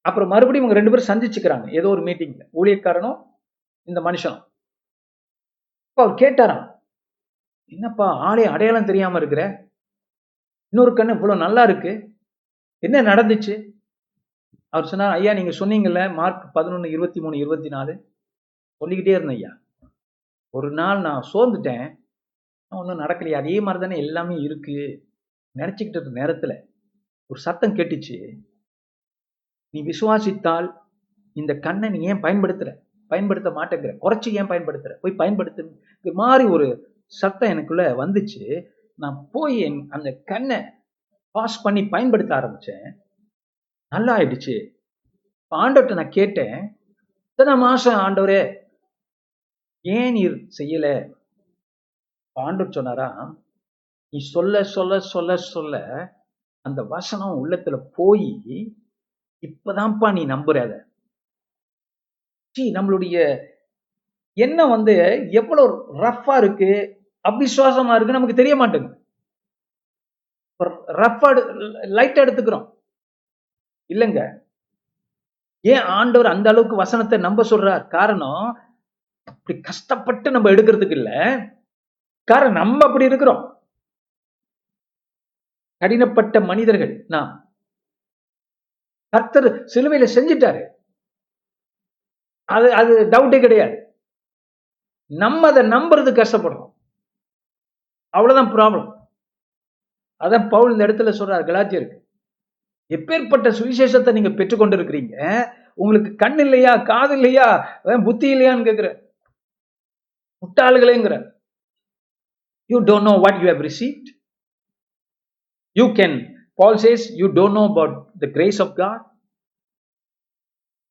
அப்புறம் மறுபடியும் இவங்க ரெண்டு பேரும் சந்திச்சுக்கிறாங்க. ஏதோ ஒரு மீட்டிங்ல ஊழியக்காரனும் இந்த மனுஷனும் அவர் கேட்டாராம். என்னப்பா ஆளே அடையாளம் தெரியாம இருக்கிற? இன்னொரு கண்ணு இவ்வளவு நல்லா இருக்கு. என்ன நடந்துச்சு? அவர் சொன்னார் ஐயா நீங்க சொன்னீங்கல்ல மார்க் பதினொன்று இருபத்தி மூணு இருபத்தி நாலு. சொல்லிக்கிட்டே இருந்தேன் ஐயா. ஒரு நாள் நான் சோர்ந்துட்டேன். ஒன்றும் நடக்கலையா. அதே மாதிரி தானே எல்லாமே இருக்கு. நினச்சிக்கிட்டு இருக்க ஒரு சத்தம் கேட்டுச்சு. நீ விசுவாசித்தால் இந்த கண்ணை நீ ஏன் பயன்படுத்துகிற பயன்படுத்த மாட்டேங்கிற. குறைச்சி ஏன் பயன்படுத்துற? போய் பயன்படுத்து இது மாதிரி ஒரு சத்தம் எனக்குள்ள வந்துச்சு. நான் போய் என் அந்த கண்ணை பாஸ் பண்ணி பயன்படுத்த ஆரம்பிச்சேன். நல்லா ஆயிடுச்சு. ஆண்டவர்கிட்ட நான் கேட்டேன். இத்தனை மாசம் ஆண்டவரே ஏன் நீர் செய்யல? ஆண்டவர் சொன்னாரா நீ சொல்ல சொல்ல சொல்ல சொல்ல அந்த வசனம் உள்ளத்துல போய் இப்பதான்ப்பா நீ நம்புற அத. நம்மளுடைய எண்ணம் வந்து எவ்வளவு ரஃப்பா இருக்கு அவிஸ்வாசமா இருக்கு நமக்கு தெரிய மாட்டேங்குது. ரஃபா லைட் எடுத்துக்கிறோம். இல்லைங்க. ஏன் ஆண்டவர் அந்த அளவுக்கு வசனத்தை நம்ப சொல்றார்? காரணம் அப்படி கஷ்டப்பட்டு நம்ம எடுக்கிறதுக்கு இல்ல. காரணம் நம்ம அப்படி இருக்கிறோம். கடினப்பட்ட மனிதர்கள் நாம். கர்த்தர் சிலுவையில செஞ்சிட்டாரு. அது அது டவுட்டே கிடையாது. நம்ம அதை நம்புறது கஷ்டப்படுறோம் அவ்வளவுதான் ப்ராப்ளம் அதான் பவுல் இந்த இடத்துல சொல்றார் கலாச்சியருக்கு எப்பேற்பட்ட சுவிசேஷத்தை நீங்க பெற்றுக்கொண்டு இருக்கிறீங்க உங்களுக்கு கண் இல்லையா காது இல்லையா புத்தி இல்லையான்னு கேட்கிற. முட்டாளுகளேங்கிற. You don't know what you have received you can ball chase you don't know about the grace of God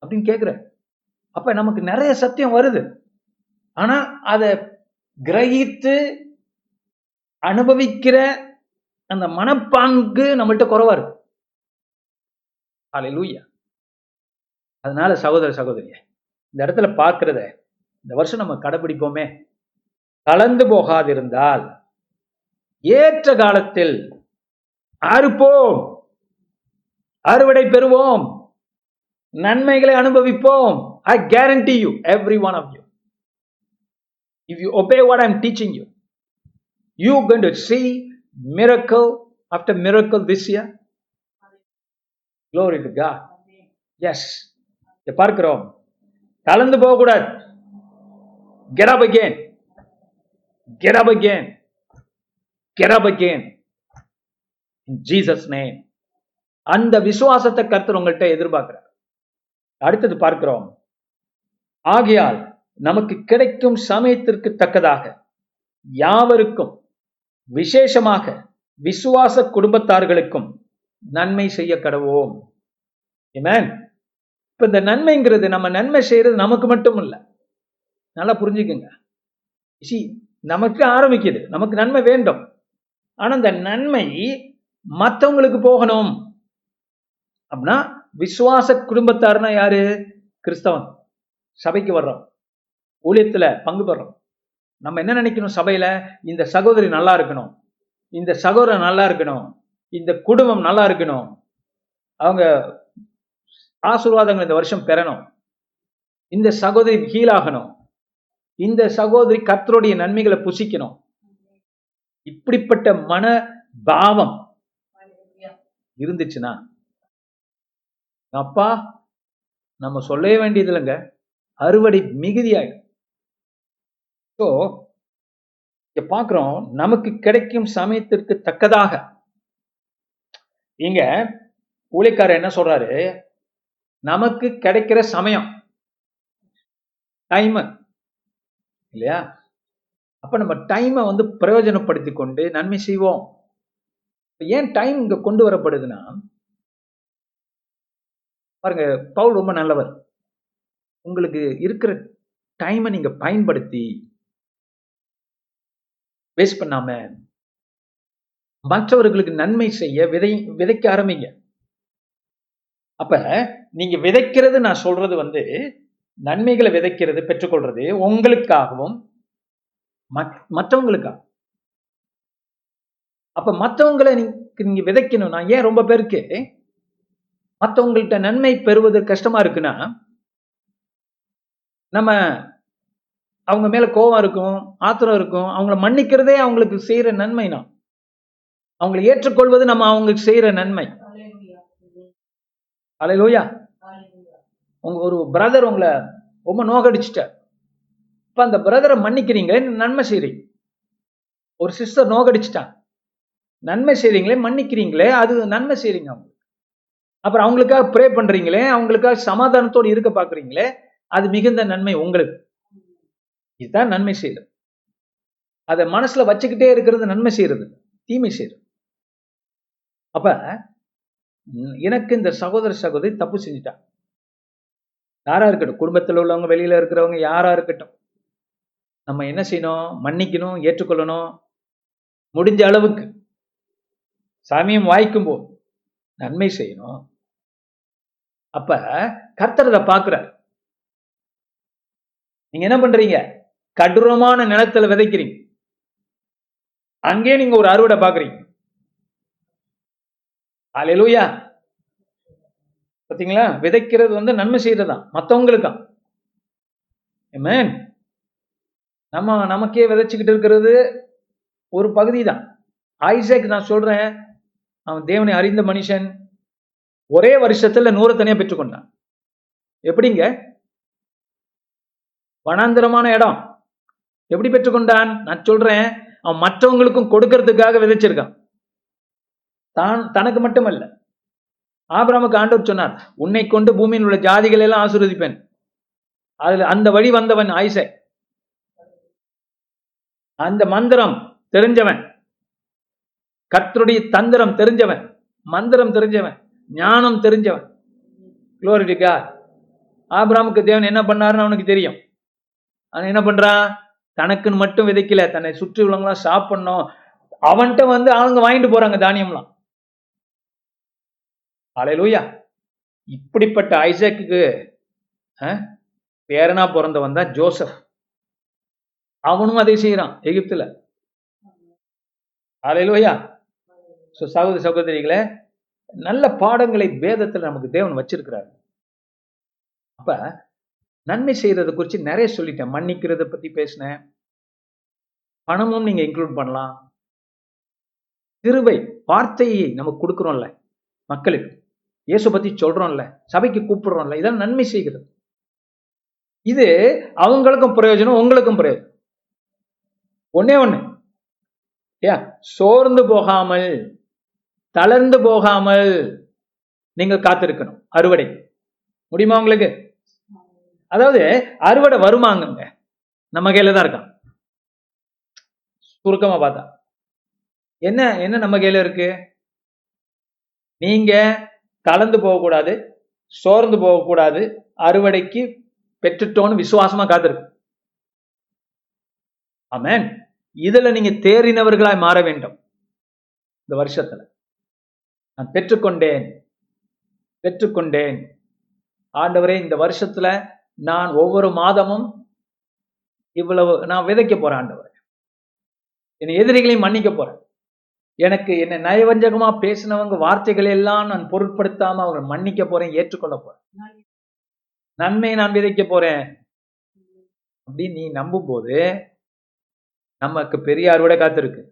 அப்படின்னு கேக்குற அப்ப நமக்கு நிறைய சத்தியம் வருது. ஆனா அதை கிரகித்து அனுபவிக்கிற அந்த மனப்பாங்கு நம்மள்கிட்ட குறைவா இருக்கு. ஹalleluya. அதனால சகோதர சகோதரிய இந்த இடத்துல பார்க்கிறத இந்த வருஷம் நம்ம கடைபிடிப்போமே. கலந்து போகாதிருந்தால் ஏற்ற காலத்தில் அறுப்போம் அறுவடை பெறுவோம். நன்மைகளை அனுபவிப்போம். I guarantee you, every one of you, if you obey what I'm teaching you, you're going to see miracle after miracle this year. Glory to God. Yes. பார்க்கிறோம் கலந்து போகக்கூடாது get up again get up again get up again in Jesus name அந்த விசுவாசத்தை கர்த்தர் உங்கள்கிட்ட எதிர்பார்க்கிறார் அடுத்தது பார்க்கிறோம் ஆகையால் நமக்கு கிடைக்கும் சமயத்திற்கு தக்கதாக யாவருக்கும் விசேஷமாக விசுவாச குடும்பத்தார்களுக்கும் நன்மை செய்ய கடவோம் Amen. இப்ப இந்த நன்மைங்கிறது நம்ம நன்மை செய்யறது நமக்கு மட்டும் இல்லை நல்லா புரிஞ்சுக்குங்க. சி நமக்கு ஆரம்பிக்குது. நமக்கு நன்மை வேண்டும். ஆனா இந்த நன்மை மற்றவங்களுக்கு போகணும். அப்படின்னா விசுவாச குடும்பத்தாருன்னா யாரு? கிறிஸ்தவன். சபைக்கு வர்றோம். ஊழியத்துல பங்கு பெறோம். நம்ம என்ன நினைக்கணும் சபையில? இந்த சகோதரி நல்லா இருக்கணும். இந்த சகோதரன் நல்லா இருக்கணும். இந்த குடும்பம் நல்லா இருக்கணும். அவங்க ஆசீர்வாதங்கள் இந்த வருஷம் பெறணும். இந்த சகோதரி கீழாகணும் இந்த சகோதரி கர்த்தருடைய நன்மைகளை புசிக்கணும். இப்படிப்பட்ட மன பாவம் இருந்துச்சுன்னா அப்பா நம்ம சொல்லவே வேண்டியது இல்லைங்க. அறுவடை மிகுதியாயிடும். ஸோ இங்க பார்க்குறோம் நமக்கு கிடைக்கும் சமயத்திற்கு தக்கதாக. இங்க ஊழியக்காரர் என்ன சொல்றாரு? நமக்கு கிடைக்கிற சமயம் டைம் இல்லையா? அப்ப நம்ம டைமை வந்து பிரயோஜனப்படுத்தி கொண்டு நன்மை செய்வோம். ஏன் டைம் இங்க கொண்டு வரப்படுதுன்னா பாருங்க பவுல் ரொம்ப நல்லவர். உங்களுக்கு இருக்கிற டைமை நீங்க பயன்படுத்தி வேஸ்ட் பண்ணாம மற்றவர்களுக்கு நன்மை செய்ய விதை விதைக்க ஆரம்பிங்க. அப்ப நீங்க விதைக்கிறது நான் சொல்றது வந்து நன்மைகளை விதைக்கிறது பெற்றுக்கொள்றது உங்களுக்காகவும் மற்றவங்களுக்காக. அப்ப மற்றவங்களை நீங்க விதைக்கணும்னா விதைக்கணும் நான் ஏன் ரொம்ப பேருக்கு மற்றவங்கள்ட்ட நன்மை பெறுவது கஷ்டமா இருக்குன்னா நம்ம அவங்க மேல கோபம் இருக்கும் ஆத்திரம் இருக்கும் அவங்கள மன்னிக்கிறதே அவங்களுக்கு செய்யற நன்மை நான் அவங்களை ஏற்றுக்கொள்வது நம்ம அவங்களுக்கு செய்யற நன்மை. அலையிலோயா உங்க ஒரு பிரதர் உங்களை ரொம்ப நோகடிச்சிட்டார். இப்ப அந்த பிரதரை மன்னிக்கிறீங்களே நன்மை செய்றீங்க. ஒரு சிஸ்டர் நோகடிச்சிட்டாங்க. நன்மை செய்றீங்களே மன்னிக்கிறீங்களே அது நன்மை செய்றீங்க அவங்களுக்கு. அப்புறம் அவங்களுக்காக ப்ரே பண்றீங்களே அவங்களுக்காக சமாதானத்தோடு இருக்க பாக்குறீங்களே அது மிகுந்த நன்மை உங்களுக்கு. இதுதான் நன்மை செய்யறது அதை மனசுல வச்சுக்கிட்டே இருக்கிறது நன்மை செய்யறது தீமை செய்யறது. அப்ப எனக்கு இந்த சகோதர சகோதரி தப்பு செஞ்சுட்டாங்க யாரா இருக்கட்டும் குடும்பத்தில் உள்ளவங்க வெளியில இருக்கிறவங்க யாரா இருக்கட்டும். நம்ம என்ன செய்யணும்? மன்னிக்கணும் ஏற்றுக்கொள்ளணும். முடிஞ்ச அளவுக்கு. சாமியம் வாய்க்கும் போது நன்மை செய்யணும். அப்ப கர்த்தரதை அதை பார்க்கிறார். நீங்க என்ன பண்றீங்க? கடூரமான நிலத்துல விதைக்கிறீங்க. அங்கே நீங்க ஒரு அறுவடை பாக்குறீங்க. அலையலூயா பாத்தீங்களா? விதைக்கிறது வந்து நன்மை செய்யறதுதான். மத்தவங்களுக்கு நம்ம நமக்கே விதைச்சுக்கிட்டு இருக்கிறது ஒரு பகுதி தான் ஐசேக் நான் சொல்றேன் அவன் தேவனை அறிந்த மனுஷன் ஒரே வருஷத்துல நூறு தனியா பெற்றுக்கொண்டான். எப்படிங்க? வனாந்திரமான இடம். எப்படி பெற்றுக்கொண்டான்? நான் சொல்றேன் அவன் மற்றவங்களுக்கும் கொடுக்கறதுக்காக விதைச்சிருக்கான். தான் தனக்கு மட்டுமல்ல. ஆபிரமுக்கு ஆண்டவர் சொன்னார் உன்னை கொண்டு பூமியில் உள்ள ஜாதிகளை எல்லாம் ஆசீர்வதிப்பேன். அதுல அந்த வழி வந்தவன் ஆயிசை அந்த மந்திரம் தெரிஞ்சவன். கர்த்தருடைய தந்திரம் தெரிஞ்சவன். மந்திரம் தெரிஞ்சவன். ஞானம் தெரிஞ்சவன். குளோரிட்டிக்கா ஆபிராமுக்கு தேவன் என்ன பண்ணாருன்னு அவனுக்கு தெரியும். அவன் என்ன பண்றான் தனக்குன்னு மட்டும் விதைக்கல. தன்னை சுற்றி உள்ளவங்களாம் சாப்பிடணும். அவன்கிட்ட வந்து அவங்க வாங்கிட்டு போறாங்க தானியம்லாம். அலையலூயா. இப்படிப்பட்ட ஐசக்கு பேரனா பிறந்தவன் தான் ஜோசப். அவனும் அதை செய்யறான் எகிப்துல. அலையலூயா. ஸோ சகோதரி சகோதரிகளே நல்ல பாடங்களை வேதத்தில் நமக்கு தேவன் வச்சிருக்கிறார். அப்ப நன்மை செய்யறத குறித்து நிறைய சொல்லிட்டேன். மன்னிக்கிறத பத்தி பேசினேன். பணமும் நீங்க இன்க்ளூட் பண்ணலாம். திருவை வார்த்தையை நம்ம கொடுக்குறோம்ல மக்களுக்கு. இயேசு பத்தி சொல்றோம்ல சபைக்கு கூப்பிடுறோம்ல இதெல்லாம் நன்மை செய்கிறது. இது அவங்களுக்கும் பிரயோஜனம் உங்களுக்கும் பிரயோஜனம். ஒன்னே ஒன்று ஏன் சோர்ந்து போகாமல் தளர்ந்து போகாமல் நீங்கள் காத்திருக்கணும். அறுவடை. முடியுமா உங்களுக்கு? அதாவது அறுவடை வருமாங்கங்க நம்ம கையில தான் இருக்கான். சுருக்கமா பார்த்தா. என்ன என்ன நம்ம கையில இருக்கு? நீங்க கலந்து போகக்கூடாது சோர்ந்து போகக்கூடாது அறுவடைக்கு பெற்றுட்டோன்னு விசுவாசமா காத்திருக்கு. ஆமேன். இதுல நீங்க தேறினவர்களாய் மாற வேண்டும். இந்த வருஷத்துல. நான் பெற்றுக்கொண்டேன் பெற்றுக்கொண்டேன். ஆண்டவரே இந்த வருஷத்துல நான் ஒவ்வொரு மாதமும் இவ்வளவு நான் விதைக்க போறேன் ஆண்டவர். என் எதிரிகளையும் மன்னிக்க போறேன். எனக்கு என்னை நயவஞ்சகமா பேசினவங்க வார்த்தைகளை எல்லாம் நான் பொருட்படுத்தாம அவங்க மன்னிக்க போறேன் ஏற்றுக்கொள்ள போறேன். நன்மையை நான் விதைக்க போறேன். அப்படின்னு நீ நம்பும் போது நமக்கு பெரிய அறுவடை காத்திருக்கு.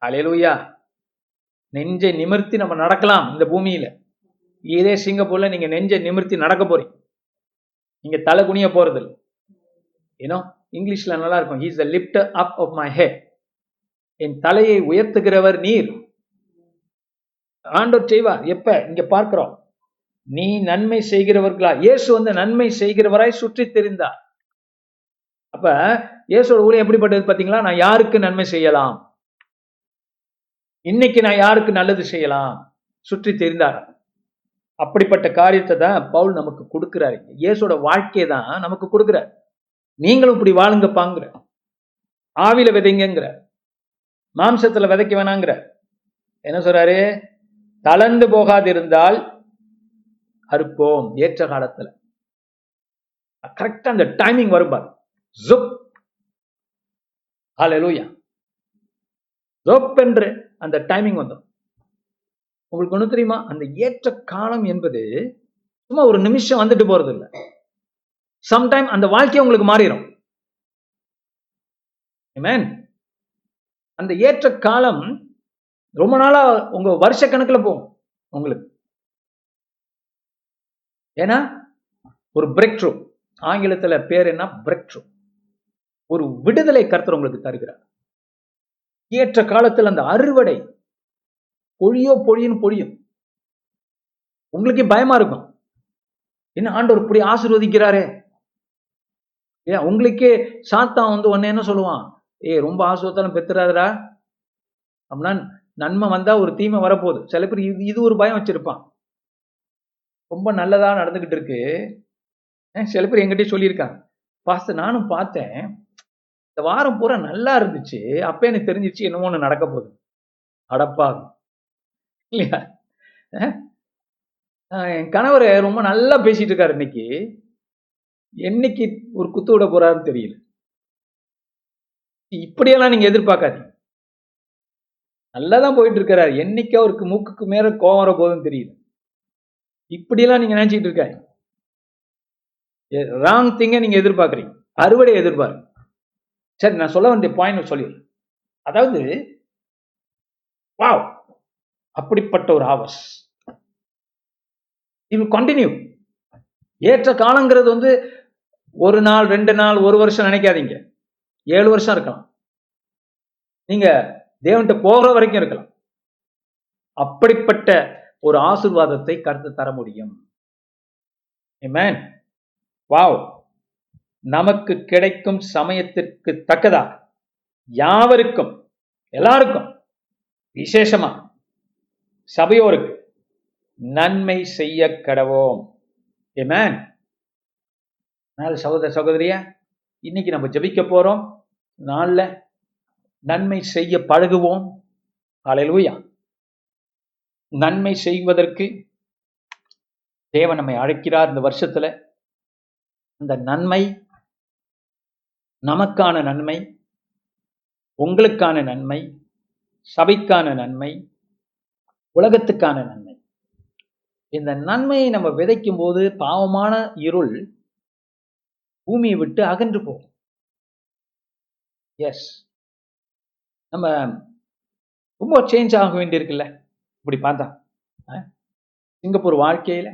அலையலூயா நெஞ்சை நிமிர்த்தி நம்ம நடக்கலாம் இந்த பூமியில. இதே சிங்கப்பூர்ல நீங்க நெஞ்சை நிமிர்த்தி நடக்க போறீங்க. நீங்க தலை குனிய போறது இல்லை ஏன்னோ இங்கிலீஷ்ல நல்லா இருக்கும் he's the lift up of my head என் தலையை உயர்த்துகிறவர் நீர். ஆண்டோர் செய்வார். எப்ப? இங்க பார்க்கிறோம். நீ நன்மை செய்கிறவர்களா? இயேசு வந்து நன்மை செய்கிறவராய் சுற்றி தெரிந்தார். அப்ப இயேசுவோட ஊழியம் எப்படிப்பட்டது பாத்தீங்களா நான் யாருக்கு நன்மை செய்யலாம்? இன்னைக்கு நான் யாருக்கு நல்லது செய்யலாம்? சுற்றி தெரிந்தார். அப்படிப்பட்ட காரியத்தை தான் பவுல் நமக்கு கொடுக்குறாரு. இயேசோட வாழ்க்கையை தான் நமக்கு கொடுக்கிறார். நீங்களும் இப்படி வாழுங்க பாங்குற ஆவில விதைங்கிற மாம்சத்துல விதைக்க வேணாங்கிற. என்ன சொல்றாரு? தளர்ந்து போகாதிருந்தால் அறுப்போம் ஏற்ற காலத்துல. கரெக்டா அந்த டைமிங் வரும்பார் ஜுப். ஹalleluya ஜோப் என்று அந்த டைமிங் வந்தோம் உங்களுக்கு ஒண்ணு தெரியுமா? அந்த ஏற்ற காலம் என்பது சும்மா ஒரு நிமிஷம் வந்துட்டு போறது இல்லை. சம்டைம் அந்த வாழ்க்கை உங்களுக்கு மாறிடும் அந்த ஏற்ற காலம் ரொம்ப நாளா உங்க வருஷ கணக்குல போகும் உங்களுக்கு. ஏன்னா ஒரு பிரேக் த்ரூ ஆங்கிலத்துல பேர் என்ன? பிரேக் த்ரூ ஒரு விடுதலை கருத்தர் உங்களுக்கு தருகிறார். ஏற்ற காலத்தில் அந்த அறுவடை பொழியோ பொழியும் பொழியும். உங்களுக்கே பயமா இருக்கும். என்ன ஆண்டவர் இப்படி ஆசிர்வதிக்கிறாரே? ஏன் உங்களுக்கே சாத்தான் வந்து உன்ன என்ன சொல்லுவான்? ஏய் ரொம்ப ஆசீர்வாதம் பெத்துறாதடா. அப்படின்னா நன்மை வந்தா ஒரு தீமை வரப்போகுது. சில பேர் இது இது ஒரு பயம் வச்சிருப்பான். ரொம்ப நல்லதா நடந்துகிட்டு இருக்கு. சில பேர் எங்கிட்டே சொல்லியிருக்காங்க. பாஸ்டர் நானும் பார்த்தேன். இந்த வாரம் பூரா நல்லா இருந்துச்சு. அப்ப எனக்கு தெரிஞ்சிச்சு என்னமோ ஒன்று நடக்க போகுது. அடப்பாகும் இல்லையா? என் கணவர் ரொம்ப நல்லா பேசிட்டு இருக்காரு இன்னைக்கு. என்னைக்கு ஒரு குத்து விட போறாருன்னு தெரியல. இப்படியெல்லாம் நீங்க எதிர்பார்க்காதீங்க. நல்லா தான் போயிட்டு இருக்கிறாரு என்னைக்கு அவருக்கு மூக்குக்கு மேல கோவம் வர போதுன்னு தெரியல. இப்படியெல்லாம் நீங்க நினைச்சிட்டு இருக்காரு. ராங் திங்க நீங்க எதிர்பார்க்குறீங்க. அறுவடை எதிர்பார்க்கு சரி நான் சொல்ல வேண்டிய பாயிண்ட் சொல்லிடுறேன். அதாவது வாவ் அப்படிப்பட்ட ஒரு ஆவர்ஸ் இது கண்டினியூ ஏற்ற காலங்கிறது வந்து ஒரு நாள் ரெண்டு நாள் ஒரு வருஷம் நினைக்காதீங்க. ஏழு வருஷம் இருக்கலாம். நீங்க தேவன்கிட்ட போகிற வரைக்கும் இருக்கலாம். அப்படிப்பட்ட ஒரு ஆசிர்வாதத்தை கருத்து தர முடியும். வாவ் நமக்கு கிடைக்கும் சமயத்திற்கு தக்கதா? யாவருக்கும் எல்லாருக்கும் விசேஷமா. சபையோருக்கு நன்மை செய்ய கடவோம். ஏமேன் நாலு சகோதர சகோதரியா இன்னைக்கு நம்ம ஜபிக்க போறோம். நாளில் நன்மை செய்ய பழகுவோம். அலையலூயா நன்மை செய்வதற்கு தேவன் நம்மை அழைக்கிறார் இந்த வருஷத்துல. அந்த நன்மை நமக்கான நன்மை உங்களுக்கான நன்மை சபைக்கான நன்மை உலகத்துக்கான நன்மை. இந்த நன்மையை நம்ம விதைக்கும் போது பாவமான இருள் பூமியை விட்டு அகன்று போகும். எஸ் நம்ம ரொம்ப சேஞ்ச் ஆக வேண்டியிருக்குல்ல? இப்படி பார்த்தா அஹ்? சிங்கப்பூர் வாழ்க்கையில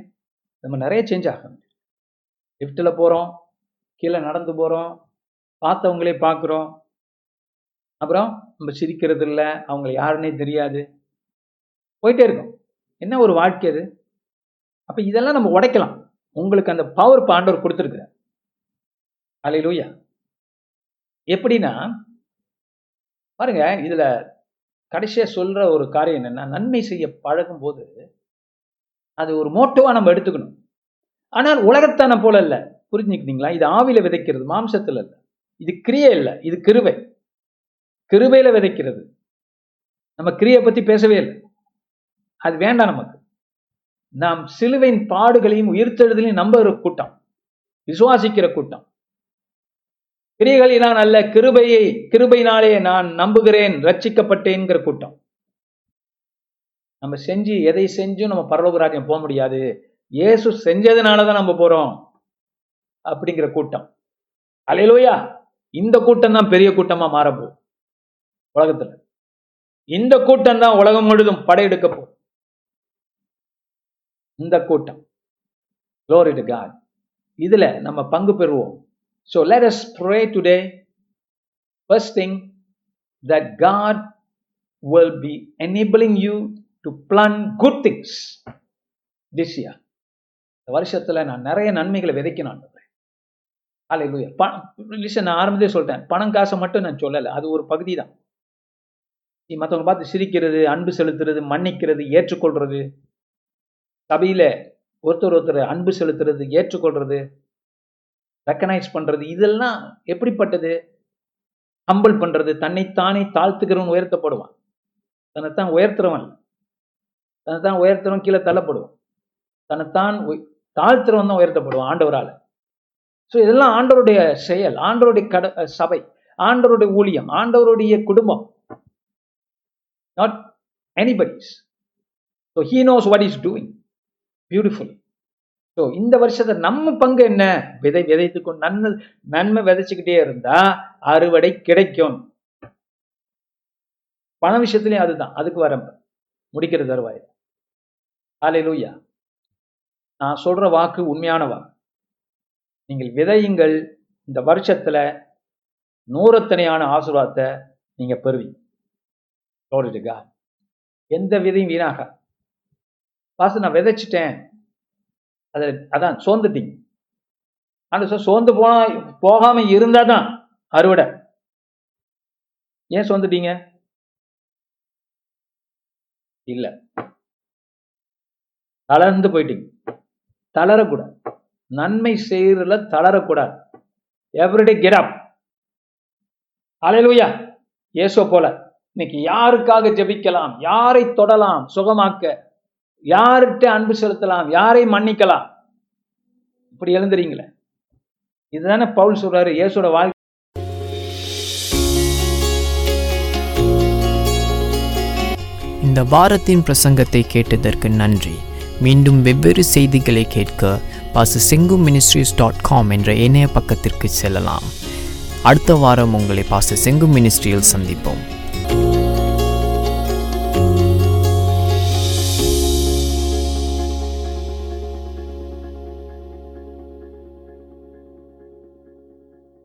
நம்ம நிறைய சேஞ்ச் ஆகும் லிஃப்டில் போகிறோம் கீழே நடந்து போகிறோம் பார்த்தவங்களே பார்க்குறோம். அப்புறம் நம்ம சிரிக்கிறது இல்லை அவங்களை யாருன்னே தெரியாது. போயிட்டே இருக்கும். என்ன ஒரு வாழ்க்கை அது? அப்போ இதெல்லாம் நம்ம உடைக்கலாம். உங்களுக்கு அந்த பவர் பாண்டவர் கொடுத்துருக்குறார். அலையிலூயா எப்படின்னா பாருங்க இதில் கடைசியாக சொல்கிற ஒரு காரியம் என்னென்னா நன்மை செய்ய பழகும் போது அது ஒரு மோட்டோவாக நம்ம எடுத்துக்கணும். ஆனால் உலகத்தான போல இல்லை புரிஞ்சுக்கிட்டீங்களா? இது ஆவியில் விதைக்கிறது மாம்சத்தில் இல்லை இது கிரியை இல்லை. இது கிருவை கிருபையில விதைக்கிறது. நம்ம கிரியை பற்றி பேசவே இல்லை. அது வேண்டாம் நமக்கு. நாம் சிலுவையின் பாடுகளையும் உயிர்த்தெழுதலையும் நம்புகிற கூட்டம் விசுவாசிக்கிற கூட்டம். கிரிகளினால் அல்ல கிருபையை கிருபையினாலே நான் நம்புகிறேன் ரட்சிக்கப்பட்டேன்கிற கூட்டம். நம்ம செஞ்சு எதை செஞ்சும் நம்ம பரலோக ராஜ்யம் போக முடியாது. இயேசு செஞ்சதுனால தான் நம்ம போறோம் அப்படிங்கிற கூட்டம். அலையிலோயா! இந்த கூட்டம் தான் பெரிய கூட்டமா மாறப்போ உலகத்துல. இந்த கூட்டம் தான் உலகம் முழுதும் படையெடுக்க போகும் இந்த கூட்டம். க்ளோரி டு காட் இதில் நம்ம பங்கு பெறுவோம். So let us pray today first thing the God will be enabling you to plant good things this year. இந்த வருஷத்தில் நான் நிறைய நன்மைகளை விதைக்கணும் அலையிலுயா லிசன் நான் ஆரம்பத்தே சொல்லிட்டேன். பணம் காசை மட்டும் நான் சொல்லலை. அது ஒரு பகுதி தான் மற்றவங்க பார்த்து சிரிக்கிறது அன்பு செலுத்துறது மன்னிக்கிறது ஏற்றுக்கொள்றது சபையில ஒருத்தர் ஒருத்தர் அன்பு செலுத்துறது ஏற்றுக்கொள்றது ரெக்கனைஸ் பண்றது இதெல்லாம் எப்படிப்பட்டது? ஹம்பிள் பண்றது தன்னைத்தானே தாழ்த்துக்கிறவன் உயர்த்தப்படுவான். தன்னைத்தான் உயர்த்துறவன் தன்னைத்தான் உயர்த்துறவன் கீழே தள்ளப்படுவான். தன்னைத்தான் தாழ்த்துறவன் தான் உயர்த்தப்படுவான் ஆண்டவரால். ஸோ இதெல்லாம் ஆண்டவருடைய செயல் ஆண்டவருடைய கட சபை ஆண்டவருடைய ஊழியம் ஆண்டவருடைய குடும்பம். Not anybody's so he knows what is doing beautiful so இந்த வருஷத்தை நம்ம பங்கு என்ன? விதை விதைத்துக்கும் நன்மை நன்மை விதைச்சுக்கிட்டே இருந்தா அறுவடை கிடைக்கும். பண விஷயத்துலயும் அதுதான். அதுக்கு வரம்பு முடிக்கிற தருவாய் ஹalleluya நான் சொல்ற வாக்கு உண்மையான வாக்கு. நீங்கள் விதையுங்கள். இந்த வருஷத்துல நூறத்தனையான ஆசீர்வாதத்தை நீங்க பெறுவீங்க. எந்த விதையும் வீணாக பாச நான் விதைச்சிட்டேன். அது அதான் சோர்ந்துட்டீங்க. அந்த சார் சோர்ந்து போனா போகாம இருந்தா தான் அறுவடை. ஏன் சோர்ந்துட்டீங்க? இல்ல. தளர்ந்து போயிட்டீங்க. தளரக்கூடாது. நன்மை செய்யறதுல தளரக்கூடாது. எவ்ரிடே கெட் அப் அலையலுயா ஏசோ போல. இன்னைக்கு யாருக்காக ஜெபிக்கலாம்? யாரை தொடலாம்? சுகமாக்க. யார்கிட்ட அன்பு செலுத்தலாம் யாரை மன்னிக்கலாம்? இப்படி எழுந்துறீங்களே. இதுதானே பவுல் சொல்றாரு இயேசோட வாழ்க்கை.
இந்த வாரத்தின் பிரசங்கத்தை கேட்டதற்கு நன்றி. மீண்டும் வெவ்வேறு செய்திகளை கேட்க பாச செங்கு மினிஸ்ட்ரிஸ் டாட் காம் என்ற இணைய பக்கத்திற்கு செல்லலாம். அடுத்த வாரம் உங்களை பாச செங்கு மினிஸ்ட்ரியில் சந்திப்போம்.